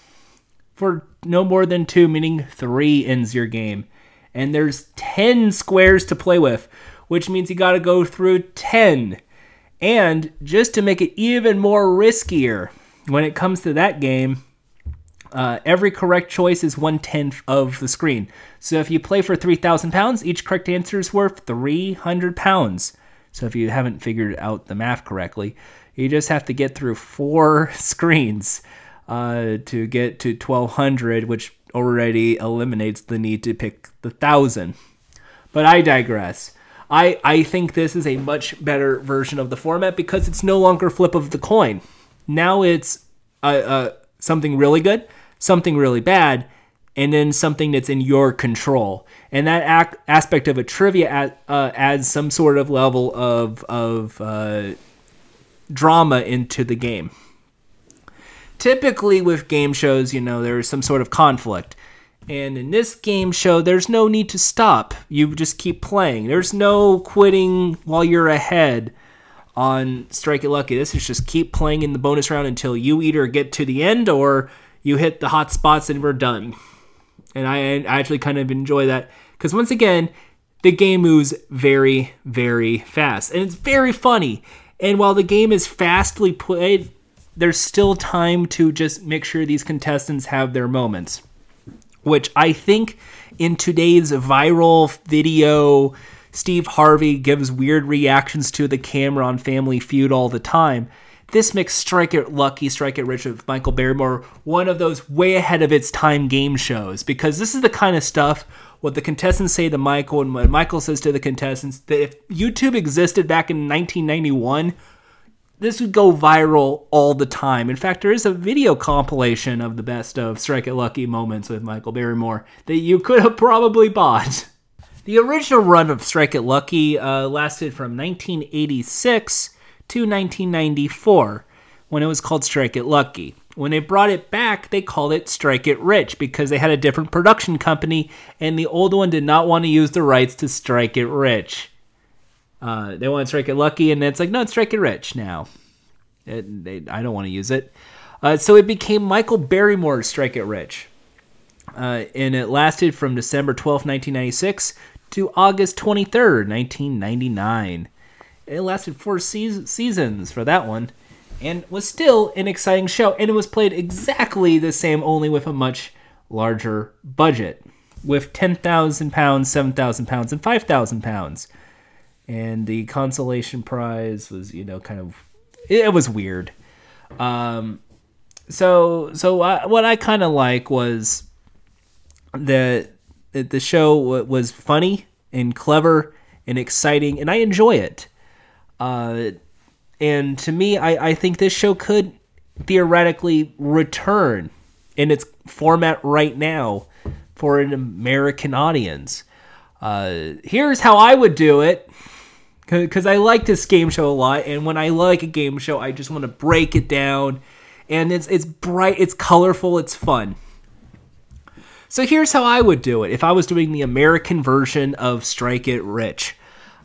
for no more than two, meaning three ends your game. And there's 10 squares to play with, which means you gotta go through 10. And just to make it even more riskier, when it comes to that game, uh, every correct choice is one tenth of the screen. So if you play for 3,000 pounds, each correct answer is worth 300 pounds. So if you haven't figured out the math correctly, you just have to get through four screens uh, to get to 1200, which already eliminates the need to pick the thousand. But I digress. I, I think this is a much better version of the format because it's no longer flip of the coin. Now it's uh, uh, something really good, something really bad, and then something that's in your control. And that ac- aspect of a trivia ad, uh, adds some sort of level of, of uh, drama into the game. Typically, with game shows, you know, there's some sort of conflict. And in this game show, there's no need to stop. You just keep playing. There's no quitting while you're ahead on Strike It Lucky. This is just keep playing in the bonus round until you either get to the end or you hit the hot spots and we're done. And I, I actually kind of enjoy that because once again, the game moves very, very fast and it's very funny. And while the game is fastly played, there's still time to just make sure these contestants have their moments which I think in today's viral video, Steve Harvey gives weird reactions to the camera on Family Feud all the time. This makes Strike It Lucky, Strike It Rich with Michael Barrymore one of those way ahead of its time game shows because this is the kind of stuff what the contestants say to Michael and what Michael says to the contestants that if YouTube existed back in 1991 this would go viral all the time. In fact, there is a video compilation of the best of Strike It Lucky moments with Michael Barrymore that you could have probably bought. The original run of Strike It Lucky uh, lasted from 1986 to 1994 when it was called Strike It Lucky. When they brought it back, they called it Strike It Rich because they had a different production company and the old one did not want to use the rights to Strike It Rich. Uh, they want to strike it lucky, and it's like, no, it's strike it rich now. It, they, I don't want to use it. Uh, so it became Michael Barrymore's Strike It Rich. Uh, and it lasted from December 12, 1996 to August 23rd, 1999. It lasted four se- seasons for that one and was still an exciting show. And it was played exactly the same, only with a much larger budget with 10,000 pounds, 7,000 pounds, and 5,000 pounds and the consolation prize was you know kind of it, was weird um so so I, what i kind of like was that the show was funny and clever and exciting and i enjoy it uh and to me i i think this show could theoretically return in its format right now for an american audience uh here's how i would do it because I like this game show a lot, and when I like a game show, I just want to break it down, and it's it's bright, it's colorful, it's fun. So here's how I would do it if I was doing the American version of Strike It Rich.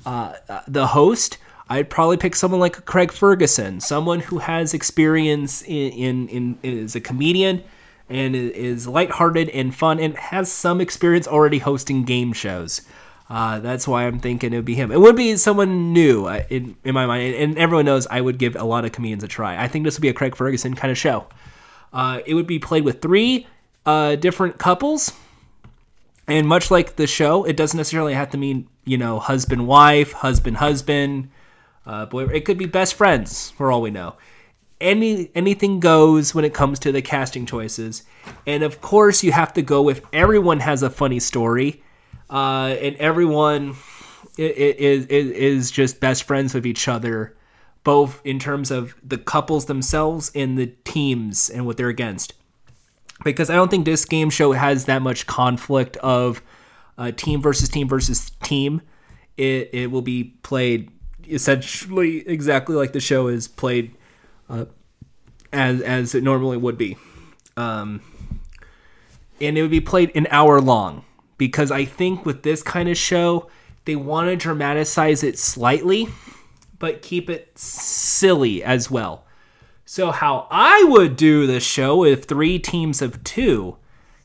Uh, uh the host, I'd probably pick someone like Craig Ferguson, someone who has experience in, in, in, as a comedian and is lighthearted and fun and has some experience already hosting game shows. Uh, that's why I'm thinking it would be him. It would be someone new uh, in, in my mind, and everyone knows I would give a lot of comedians a try. I think this would be a Craig Ferguson kind of show. Uh, it would be played with three uh, different couples, and much like the show, it doesn't necessarily have to mean you know husband wife, husband husband, uh, boy. It could be best friends for all we know. Any anything goes when it comes to the casting choices, and of course you have to go with everyone has a funny story uh, and everyone is, is is just best friends with each other, both in terms of the couples themselves and the teams and what they're against. Because I don't think this game show has that much conflict of uh, team versus team versus team. It it will be played essentially exactly like the show is played, uh, as as it normally would be. Um, and it would be played an hour long because I think with this kind of show, they want to dramatize it slightly, but keep it silly as well. So, how I would do the show with three teams of two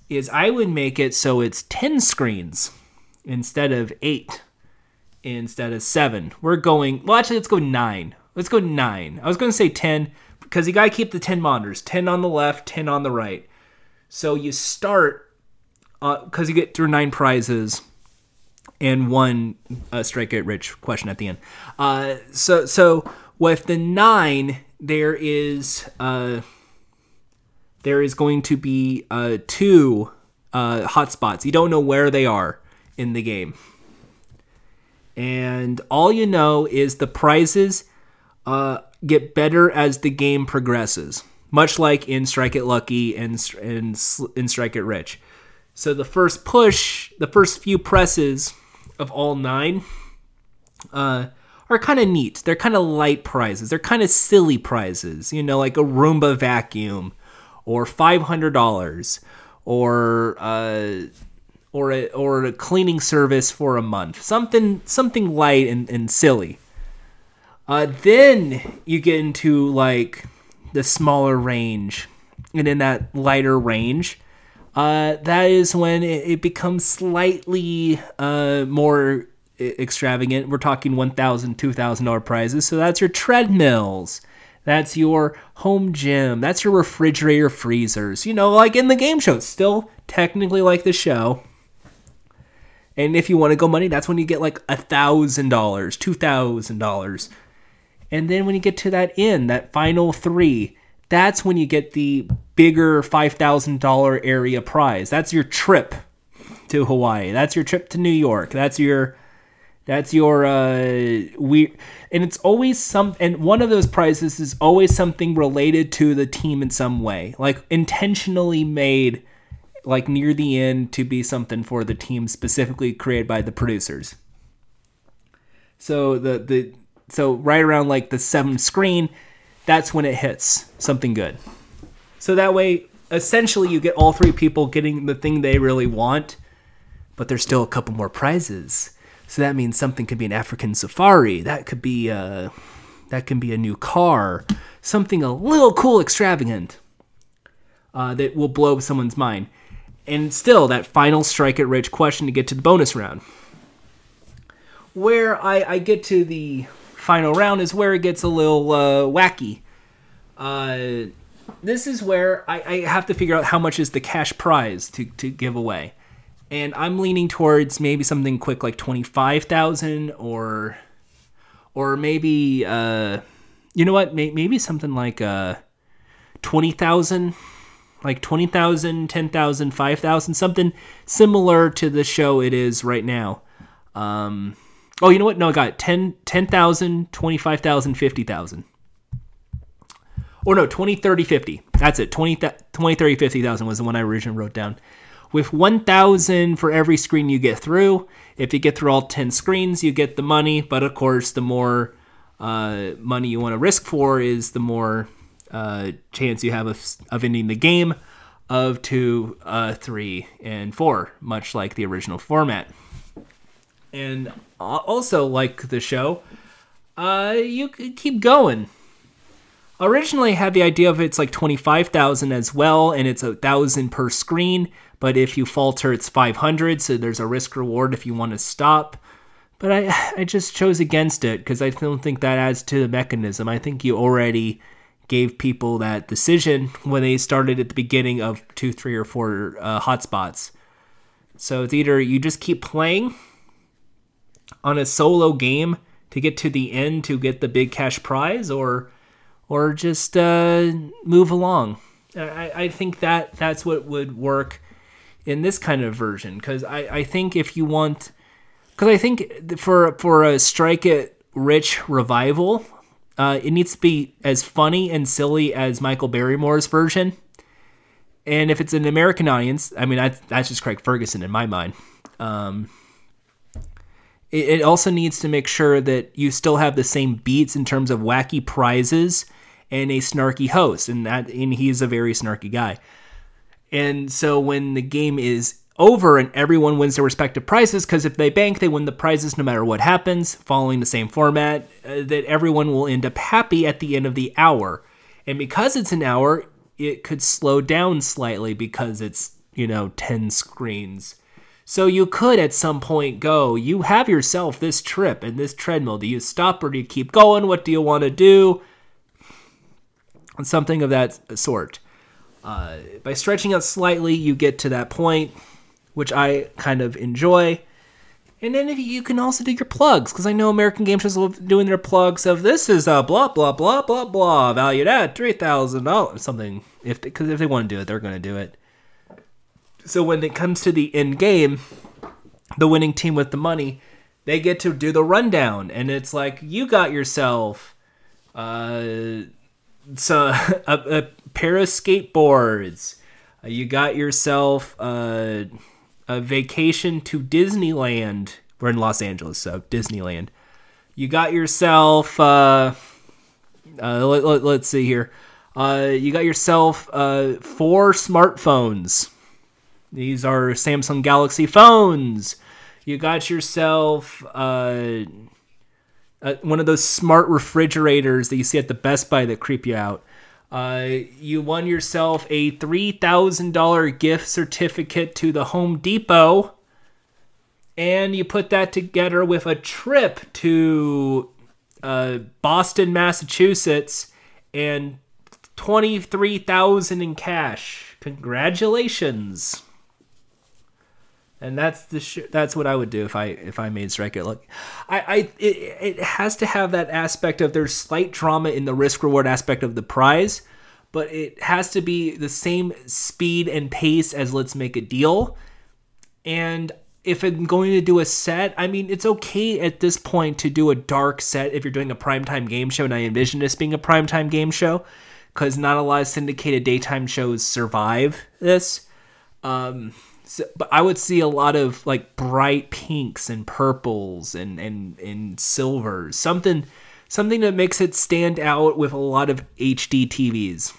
is I would make it so it's 10 screens instead of eight, instead of seven. We're going, well, actually, let's go nine. Let's go nine. I was going to say 10 because you got to keep the 10 monitors 10 on the left, 10 on the right. So, you start because uh, you get through nine prizes and one uh, strike it rich question at the end. Uh, so so with the nine, there is uh, there is going to be uh, two uh, hotspots. You don't know where they are in the game. And all you know is the prizes uh, get better as the game progresses, much like in Strike It Lucky and in, in Strike It Rich. So the first push, the first few presses of all nine, uh, are kind of neat. They're kind of light prizes. They're kind of silly prizes, you know, like a Roomba vacuum or $500 or uh, or a, or a cleaning service for a month. Something something light and, and silly. Uh, then you get into like the smaller range, and in that lighter range, uh, that is when it, it becomes slightly uh, more extravagant. We're talking $1,000, $2,000 prizes. So that's your treadmills. That's your home gym. That's your refrigerator freezers. You know, like in the game show. It's still technically like the show. And if you want to go money, that's when you get like a thousand dollars, two thousand dollars. And then when you get to that end, that final three, that's when you get the bigger five thousand dollar area prize. That's your trip to Hawaii. That's your trip to New York. That's your that's your uh we and it's always some and one of those prizes is always something related to the team in some way. Like intentionally made like near the end to be something for the team specifically created by the producers. So the the so right around like the seventh screen, that's when it hits something good. So that way, essentially, you get all three people getting the thing they really want, but there's still a couple more prizes. So that means something could be an African safari. That could be a, uh, that can be a new car, something a little cool, extravagant, uh, that will blow someone's mind. And still, that final strike it rich question to get to the bonus round. Where I, I get to the final round is where it gets a little uh, wacky. Uh, this is where I, I have to figure out how much is the cash prize to, to give away and I'm leaning towards maybe something quick like twenty five thousand or or maybe uh, you know what maybe something like uh, twenty thousand like 20,000, 10,000, 5,000, something similar to the show it is right now. Um, oh, you know what? No, I got it. 10, 10,000, 25,000, 50,000. Or no, 20, 30, 50. That's it. 20, 20 30, 50,000 was the one I originally wrote down with 1000 for every screen you get through. If you get through all 10 screens, you get the money, but of course, the more uh, money you want to risk for is the more uh, chance you have of, of ending the game of 2, uh, 3, and 4, much like the original format. And also, like the show, uh, you could keep going originally I had the idea of it's like 25,000 as well and it's a 1000 per screen but if you falter, it's 500, so there's a risk reward if you want to stop. But I, I just chose against it because I don't think that adds to the mechanism. I think you already gave people that decision when they started at the beginning of two, three, or four uh, hotspots. So it's either you just keep playing on a solo game to get to the end to get the big cash prize, or or just uh, move along. I, I think that that's what would work in this kind of version because I, I think if you want because I think for for a strike it rich revival, uh, it needs to be as funny and silly as Michael Barrymore's version. And if it's an American audience, I mean that's, that's just Craig Ferguson in my mind. Um, it, it also needs to make sure that you still have the same beats in terms of wacky prizes and a snarky host, and that and he's a very snarky guy. And so when the game is over and everyone wins their respective prizes, because if they bank, they win the prizes no matter what happens, following the same format, uh, that everyone will end up happy at the end of the hour. And because it's an hour, it could slow down slightly because it's, you know, 10 screens. So you could at some point go, you have yourself this trip and this treadmill. Do you stop or do you keep going? What do you want to do? Something of that sort. Uh, by stretching out slightly, you get to that point, which I kind of enjoy. And then if you can also do your plugs, because I know American Game Shows love doing their plugs of this is a blah blah blah blah blah valued at three thousand dollars something. If because if they want to do it, they're going to do it. So when it comes to the end game, the winning team with the money, they get to do the rundown, and it's like you got yourself uh, so a, a pair of skateboards. You got yourself uh, a vacation to Disneyland. We're in Los Angeles, so Disneyland. You got yourself. Uh, uh, let, us let, see here. Uh, you got yourself uh, four smartphones. These are Samsung Galaxy phones. You got yourself uh, uh, one of those smart refrigerators that you see at the Best Buy that creep you out. Uh, you won yourself a $3,000 gift certificate to the Home Depot. And you put that together with a trip to uh, Boston, Massachusetts, and 23,000 in cash. Congratulations and that's the sh- that's what I would do if I if I made Strike It. Look, I, I it, it has to have that aspect of there's slight drama in the risk reward aspect of the prize, but it has to be the same speed and pace as Let's Make a Deal. And if I'm going to do a set, I mean, it's okay at this point to do a dark set if you're doing a primetime game show, and I envision this being a primetime game show because not a lot of syndicated daytime shows survive this. Um, so, but I would see a lot of like bright pinks and purples and and and silvers, something something that makes it stand out with a lot of HD TVs.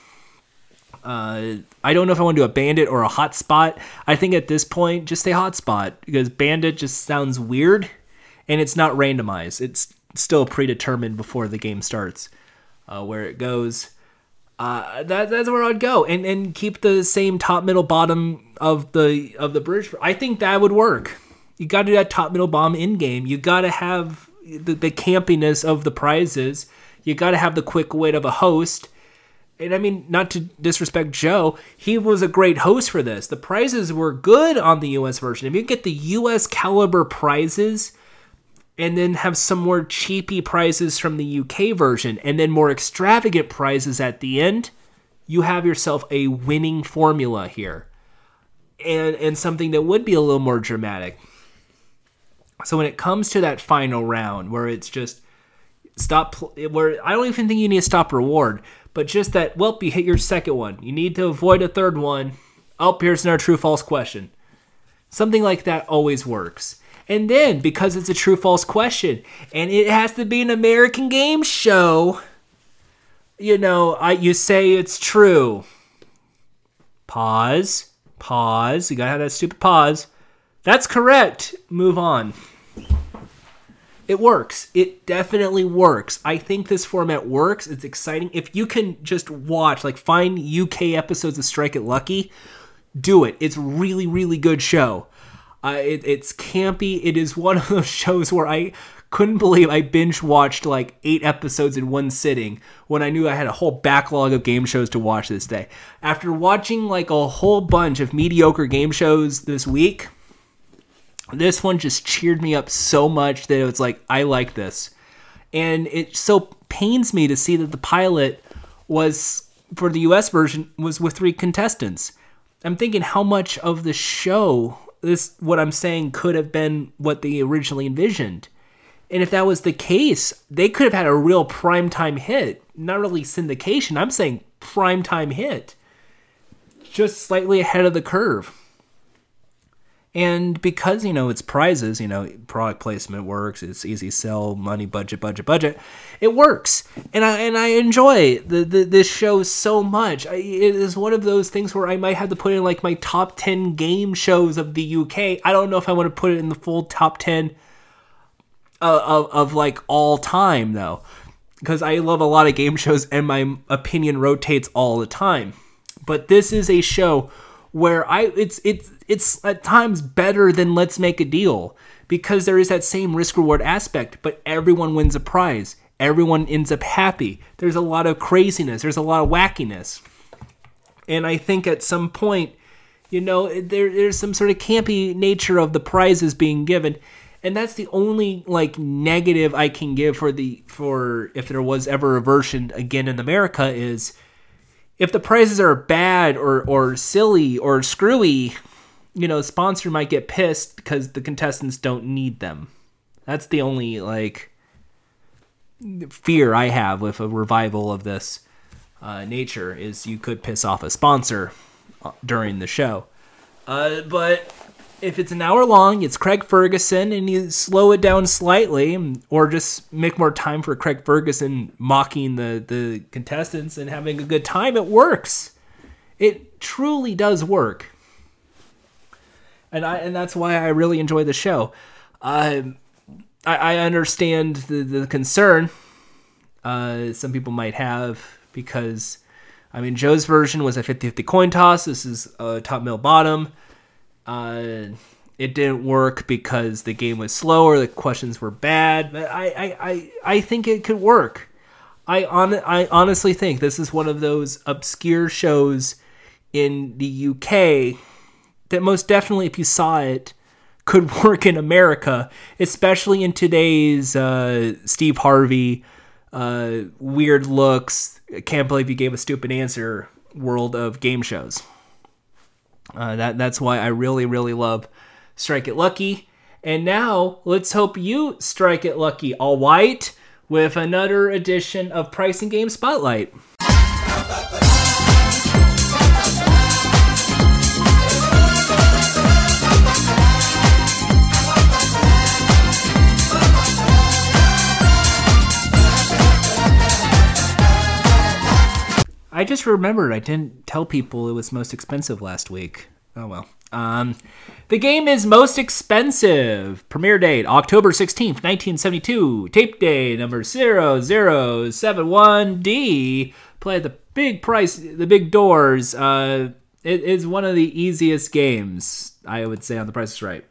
Uh, I don't know if I want to do a bandit or a hotspot. I think at this point, just say hotspot because bandit just sounds weird, and it's not randomized. It's still predetermined before the game starts, uh, where it goes. Uh, that, that's where I'd go, and and keep the same top, middle, bottom of the of the bridge. I think that would work. You got to do that top, middle, bottom in game. You got to have the, the campiness of the prizes. You got to have the quick wit of a host. And I mean, not to disrespect Joe, he was a great host for this. The prizes were good on the US version. If you get the US caliber prizes, and then have some more cheapy prizes from the UK version, and then more extravagant prizes at the end, you have yourself a winning formula here. And and something that would be a little more dramatic. So when it comes to that final round where it's just stop where I don't even think you need to stop reward, but just that well you hit your second one. You need to avoid a third one. Oh, here's another true false question. Something like that always works. And then, because it's a true false question and it has to be an American game show, you know, I you say it's true. Pause. Pause. You gotta have that stupid pause. That's correct. Move on. It works. It definitely works. I think this format works. It's exciting. If you can just watch, like find UK episodes of Strike It Lucky, do it. It's really, really good show. Uh, it, it's campy. It is one of those shows where I couldn't believe I binge watched like eight episodes in one sitting when I knew I had a whole backlog of game shows to watch this day. After watching like a whole bunch of mediocre game shows this week, this one just cheered me up so much that it was like, I like this. And it so pains me to see that the pilot was for the US version was with three contestants. I'm thinking how much of the show this what I'm saying could have been what they originally envisioned. And if that was the case, they could have had a real primetime hit. Not really syndication, I'm saying primetime hit. Just slightly ahead of the curve. And because, you know, it's prizes, you know, product placement works, it's easy sell, money, budget, budget, budget. It works. And I and I enjoy the, the this show so much. I, it is one of those things where I might have to put in like my top 10 game shows of the UK. I don't know if I want to put it in the full top 10 of, of, of like all time though. Because I love a lot of game shows and my opinion rotates all the time. But this is a show where I it's it's it's at times better than let's make a deal because there is that same risk reward aspect, but everyone wins a prize. Everyone ends up happy. There's a lot of craziness, there's a lot of wackiness. And I think at some point, you know, there, there's some sort of campy nature of the prizes being given. And that's the only like negative I can give for the for if there was ever a version again in America is if the prizes are bad or or silly or screwy, you know, sponsor might get pissed because the contestants don't need them. That's the only like fear I have with a revival of this uh, nature is you could piss off a sponsor uh, during the show. Uh, but if it's an hour long, it's Craig Ferguson, and you slow it down slightly, or just make more time for Craig Ferguson mocking the the contestants and having a good time. It works. It truly does work, and I and that's why I really enjoy the show. Um, I, I understand the the concern uh, some people might have because, I mean, Joe's version was a 50-50 coin toss. This is a top middle bottom. Uh, it didn't work because the game was slower, the questions were bad. But I, I, I, I think it could work. I on I honestly think this is one of those obscure shows in the UK that most definitely, if you saw it, could work in America, especially in today's uh, Steve Harvey uh, weird looks. Can't believe you gave a stupid answer world of game shows. Uh, that that's why I really really love Strike It Lucky. And now let's hope you strike it lucky, all white, with another edition of Pricing Game Spotlight. I just remembered I didn't tell people it was most expensive last week. Oh well. Um, the game is most expensive. Premiere date October 16th, 1972. Tape day number 0071D. Play the big price, the big doors. Uh, it is one of the easiest games, I would say, on the Price is Right.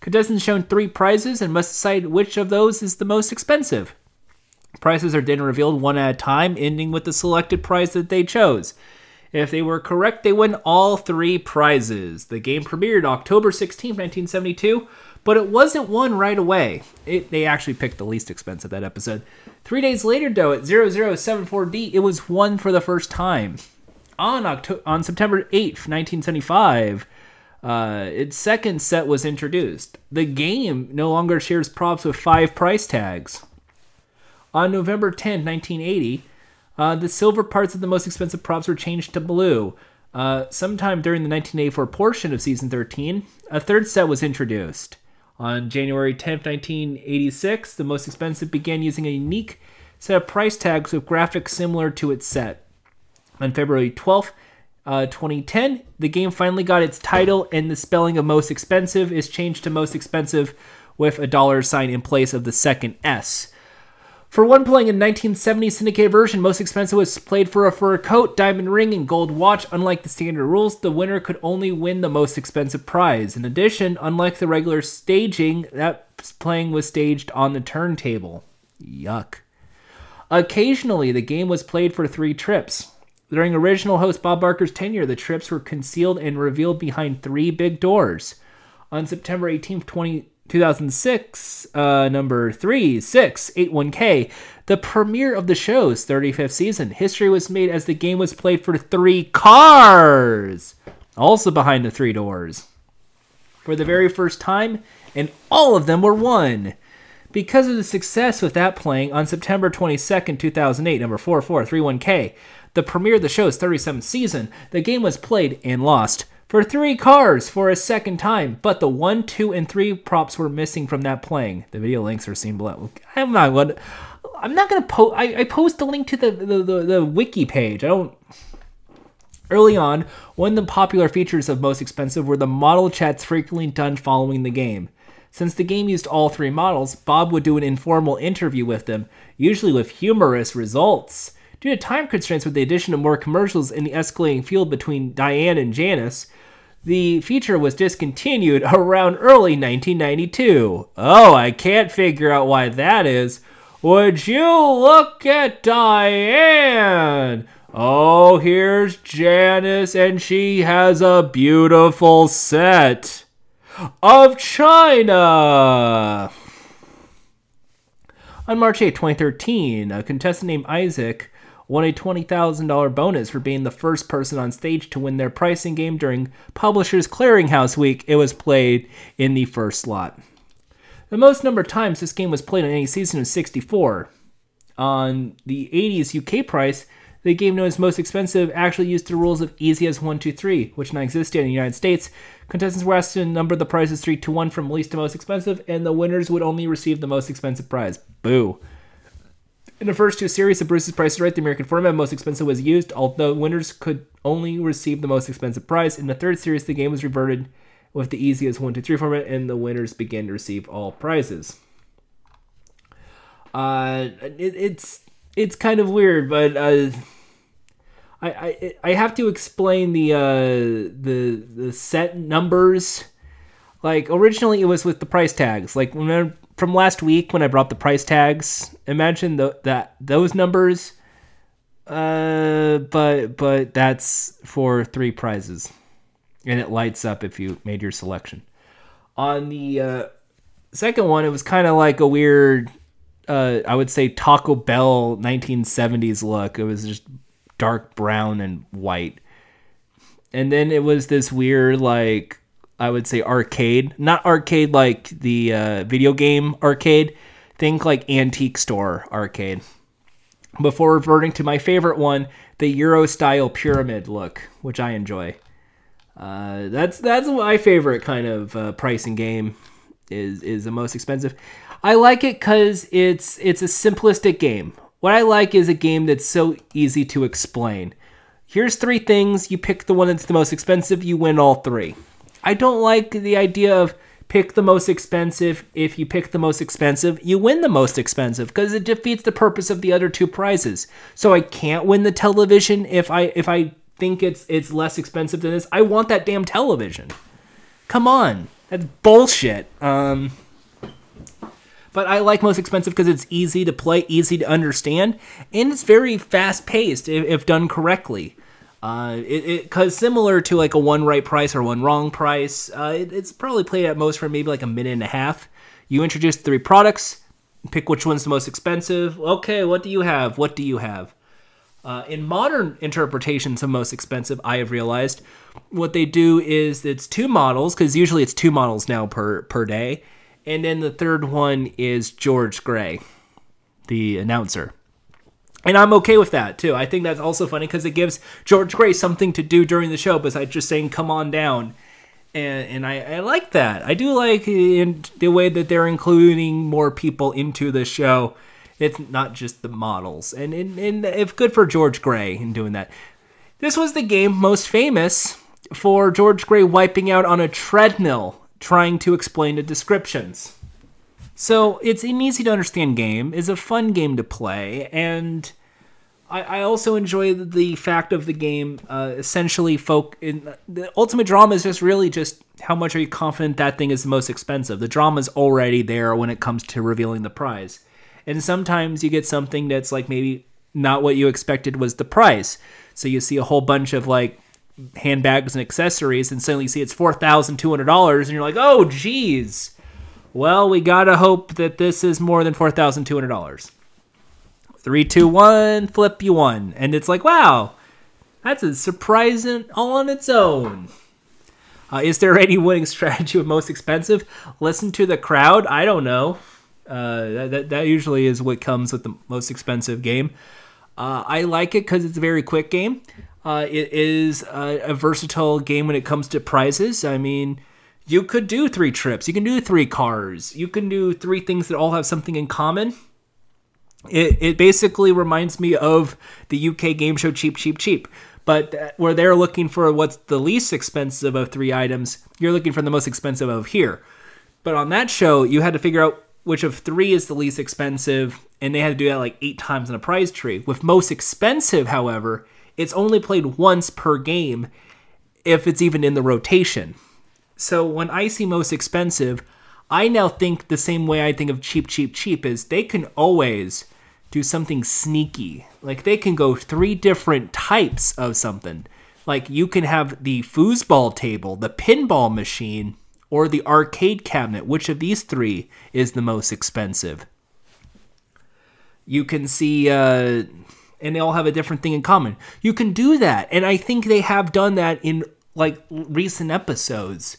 Contestants shown three prizes and must decide which of those is the most expensive. Prices are then revealed one at a time, ending with the selected prize that they chose. If they were correct, they win all three prizes. The game premiered October 16, 1972, but it wasn't won right away. It, they actually picked the least expensive that episode. Three days later, though, at 0074D, it was won for the first time. On, October, on September 8, 1975, uh, its second set was introduced. The game no longer shares props with five price tags. On November 10, 1980, uh, the silver parts of the most expensive props were changed to blue. Uh, sometime during the 1984 portion of season 13, a third set was introduced. On January 10, 1986, the most expensive began using a unique set of price tags with graphics similar to its set. On February 12, uh, 2010, the game finally got its title, and the spelling of most expensive is changed to most expensive with a dollar sign in place of the second S. For one playing a 1970 syndicate version, most expensive was played for a fur coat, diamond ring, and gold watch. Unlike the standard rules, the winner could only win the most expensive prize. In addition, unlike the regular staging, that playing was staged on the turntable. Yuck. Occasionally, the game was played for three trips. During original host Bob Barker's tenure, the trips were concealed and revealed behind three big doors. On September 18, 20, 2006, uh, number 3681K, the premiere of the show's 35th season. History was made as the game was played for three cars, also behind the three doors. For the very first time, and all of them were won. Because of the success with that playing, on September 22nd, 2008, number 4431K, the premiere of the show's 37th season, the game was played and lost for three cars for a second time, but the one, two, and three props were missing from that playing. The video links are seen below. I'm not going. I'm not going to post. I post the link to the, the the, the wiki page. I don't. Early on, one of the popular features of Most Expensive were the model chats frequently done following the game. Since the game used all three models, Bob would do an informal interview with them, usually with humorous results. Due to time constraints with the addition of more commercials and the escalating feud between Dian and Janice, the feature was discontinued around early 1992. Oh, I can't figure out why that is. Would you look at Dian? Oh, here's Janice, and she has a beautiful set of China. On March 8, 2013, a contestant named Isaac won a $20,000 bonus for being the first person on stage to win their pricing game during Publishers Clearing House Week. It was played in the first slot. The most number of times this game was played in any season was 64. On the 80s UK price, the game known as Most Expensive actually used the rules of easy as 1, 2, 3, which now exist in the United States. Contestants were asked to number the prizes 3 to 1 from least to most expensive, and the winners would only receive the most expensive prize. Boo. In the first two series of Bruce's Price is Right, the American format most expensive was used, although winners could only receive the most expensive prize. In the third series, the game was reverted with the easiest 1 2 3 format, and the winners began to receive all prizes. Uh, it, it's it's kind of weird, but uh, I, I I have to explain the uh, the the set numbers. Like originally, it was with the price tags. Like I, from last week when I brought the price tags, imagine the, that those numbers. Uh, but but that's for three prizes, and it lights up if you made your selection. On the uh, second one, it was kind of like a weird uh, I would say Taco Bell 1970s look. It was just dark brown and white. And then it was this weird like I would say arcade, not arcade like the uh, video game arcade. Think like antique store arcade. Before reverting to my favorite one, the Euro style pyramid look, which I enjoy. Uh, that's that's my favorite kind of uh, pricing game. Is is the most expensive. I like it because it's it's a simplistic game. What I like is a game that's so easy to explain. Here's three things. You pick the one that's the most expensive. You win all three. I don't like the idea of pick the most expensive. If you pick the most expensive, you win the most expensive because it defeats the purpose of the other two prizes. So I can't win the television if I if I think it's it's less expensive than this. I want that damn television. Come on. That's bullshit. Um but I like most expensive because it's easy to play, easy to understand, and it's very fast paced if, if, done correctly. Uh, it because similar to like a one right price or one wrong price, uh, it, it's probably played at most for maybe like a minute and a half. You introduce three products, pick which one's the most expensive. Okay, what do you have? What do you have? Uh, in modern interpretations of most expensive, I have realized what they do is it's two models because usually it's two models now per per day and then the third one is George Gray, the announcer. And I'm okay with that too. I think that's also funny because it gives George Gray something to do during the show besides just saying, come on down. And, and I, I like that. I do like uh, in the way that they're including more people into the show. It's not just the models. And, and, and if good for George Gray in doing that. This was the game most famous for George Gray wiping out on a treadmill trying to explain the descriptions. So it's an easy to understand game, is a fun game to play, and I, I also enjoy the fact of the game uh, essentially folk in the ultimate drama is just really just how much are you confident that thing is the most expensive. The drama is already there when it comes to revealing the prize. And sometimes you get something that's like maybe not what you expected was the price. So you see a whole bunch of like handbags and accessories, and suddenly you see it's four thousand two hundred dollars, and you're like, oh, geez. Well, we gotta hope that this is more than four thousand two hundred dollars. Three, two, one, flip you one, and it's like, wow, that's a surprising all on its own. Uh, is there any winning strategy with most expensive? Listen to the crowd. I don't know. Uh, that, that, usually is what comes with the most expensive game. Uh, I like it because it's a very quick game. Uh, it is a, a, versatile game when it comes to prizes. I mean, you could do three trips, you can do three cars, you can do three things that all have something in common. It, it basically reminds me of the UK game show Cheap, Cheap, Cheap. But uh, where they're looking for what's the least expensive of three items, you're looking for the most expensive of here. But on that show, you had to figure out which of three is the least expensive, and they had to do that like eight times in a prize tree. With most expensive, however, it's only played once per game if it's even in the rotation. So when I see most expensive, I now think the same way I think of cheap, cheap, cheap is they can always do something sneaky. Like they can go three different types of something. Like you can have the foosball table, the pinball machine, or the arcade cabinet. Which of these three is the most expensive? You can see uh, and they all have a different thing in common. You can do that. And I think they have done that in like recent episodes.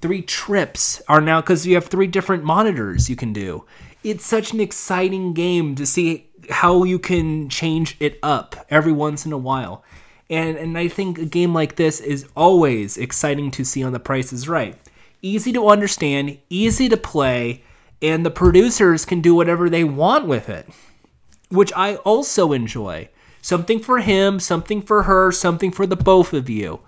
Three trips are now because you have three different monitors you can do. It's such an exciting game to see how you can change it up every once in a while. And and I think a game like this is always exciting to see on the Price is Right. Easy to understand, easy to play, and the producers can do whatever they want with it, which I also enjoy. Something for him, something for her, something for the both of you.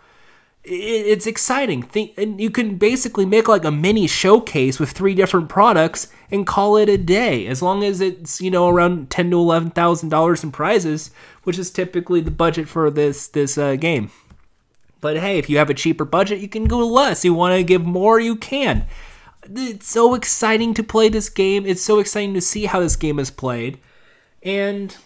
It's exciting. Think, and you can basically make like a mini showcase with three different products and call it a day, as long as it's you know around ten to eleven thousand dollars in prizes, which is typically the budget for this this uh, game. But hey, if you have a cheaper budget, you can go less. You want to give more, you can it's so exciting to play this game. It's so exciting to see how this game is played. And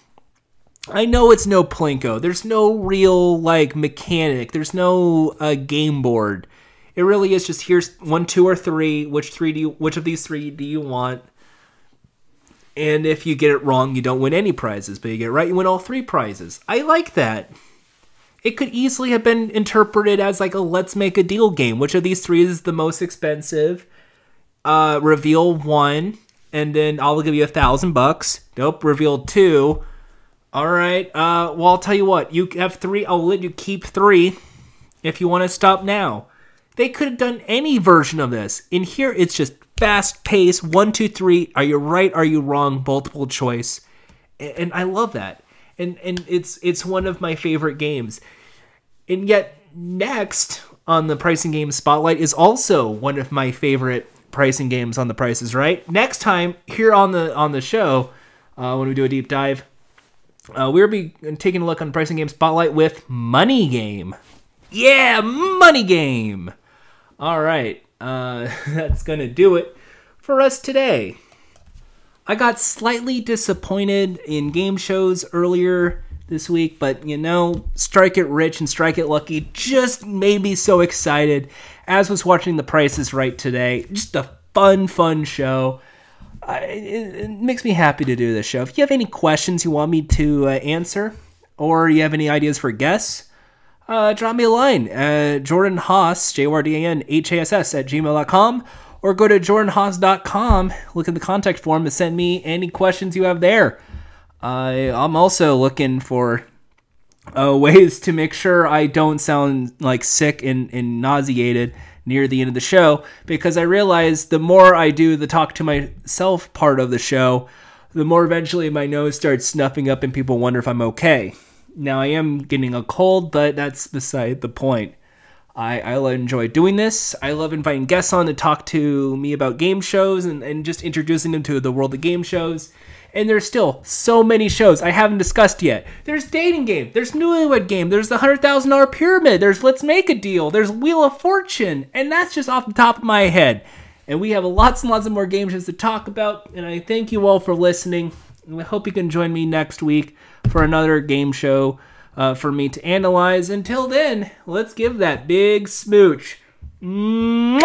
I know it's no Plinko. There's no real like mechanic. There's no uh, game board. It really is just here's one, two, or three. Which three do you? Which of these three do you want? And if you get it wrong, you don't win any prizes. But you get it right, you win all three prizes. I like that. It could easily have been interpreted as like a let's make a deal game. Which of these three is the most expensive? uh, reveal one, and then I'll give you a thousand bucks. Nope, reveal two. All right. Uh, well, I'll tell you what. You have three. I'll let you keep three if you want to stop now. They could have done any version of this. In here, it's just fast pace. One, two, three. Are you right? Are you wrong? Multiple choice, and, and I love that. And and it's it's one of my favorite games. And yet, next on the pricing game spotlight is also one of my favorite pricing games on the prices right. Next time here on the on the show, uh, when we do a deep dive, uh, we'll be taking a look on pricing game spotlight with Money Game. Yeah, Money Game. All right, uh, that's gonna do it for us today. I got slightly disappointed in game shows earlier this week, but you know, Strike It Rich and Strike It Lucky just made me so excited as was watching The Price is Right today. Just a fun, fun show. Uh, it, it, makes me happy to do this show. If you have any questions you want me to uh, answer, or you have any ideas for guests, uh, drop me a line at Jordan Hass, J O R D A N H A S S, at gmail.com, or go to jordanhass.com, look at the contact form, and send me any questions you have there. I'm also looking for uh, ways to make sure I don't sound like sick and, and nauseated near the end of the show because I realize the more I do the talk to myself part of the show, the more eventually my nose starts snuffing up and people wonder if I'm okay. Now I am getting a cold, but that's beside the point. I, I enjoy doing this. I love inviting guests on to talk to me about game shows and, and just introducing them to the world of game shows and there's still so many shows I haven't discussed yet. There's Dating Game, there's Newlywed Game, there's the $100,000 Pyramid, there's Let's Make a Deal, there's Wheel of Fortune, and that's just off the top of my head. And we have lots and lots of more game shows to talk about, and I thank you all for listening. And I hope you can join me next week for another game show uh, for me to analyze. Until then, let's give that big smooch. Mwah!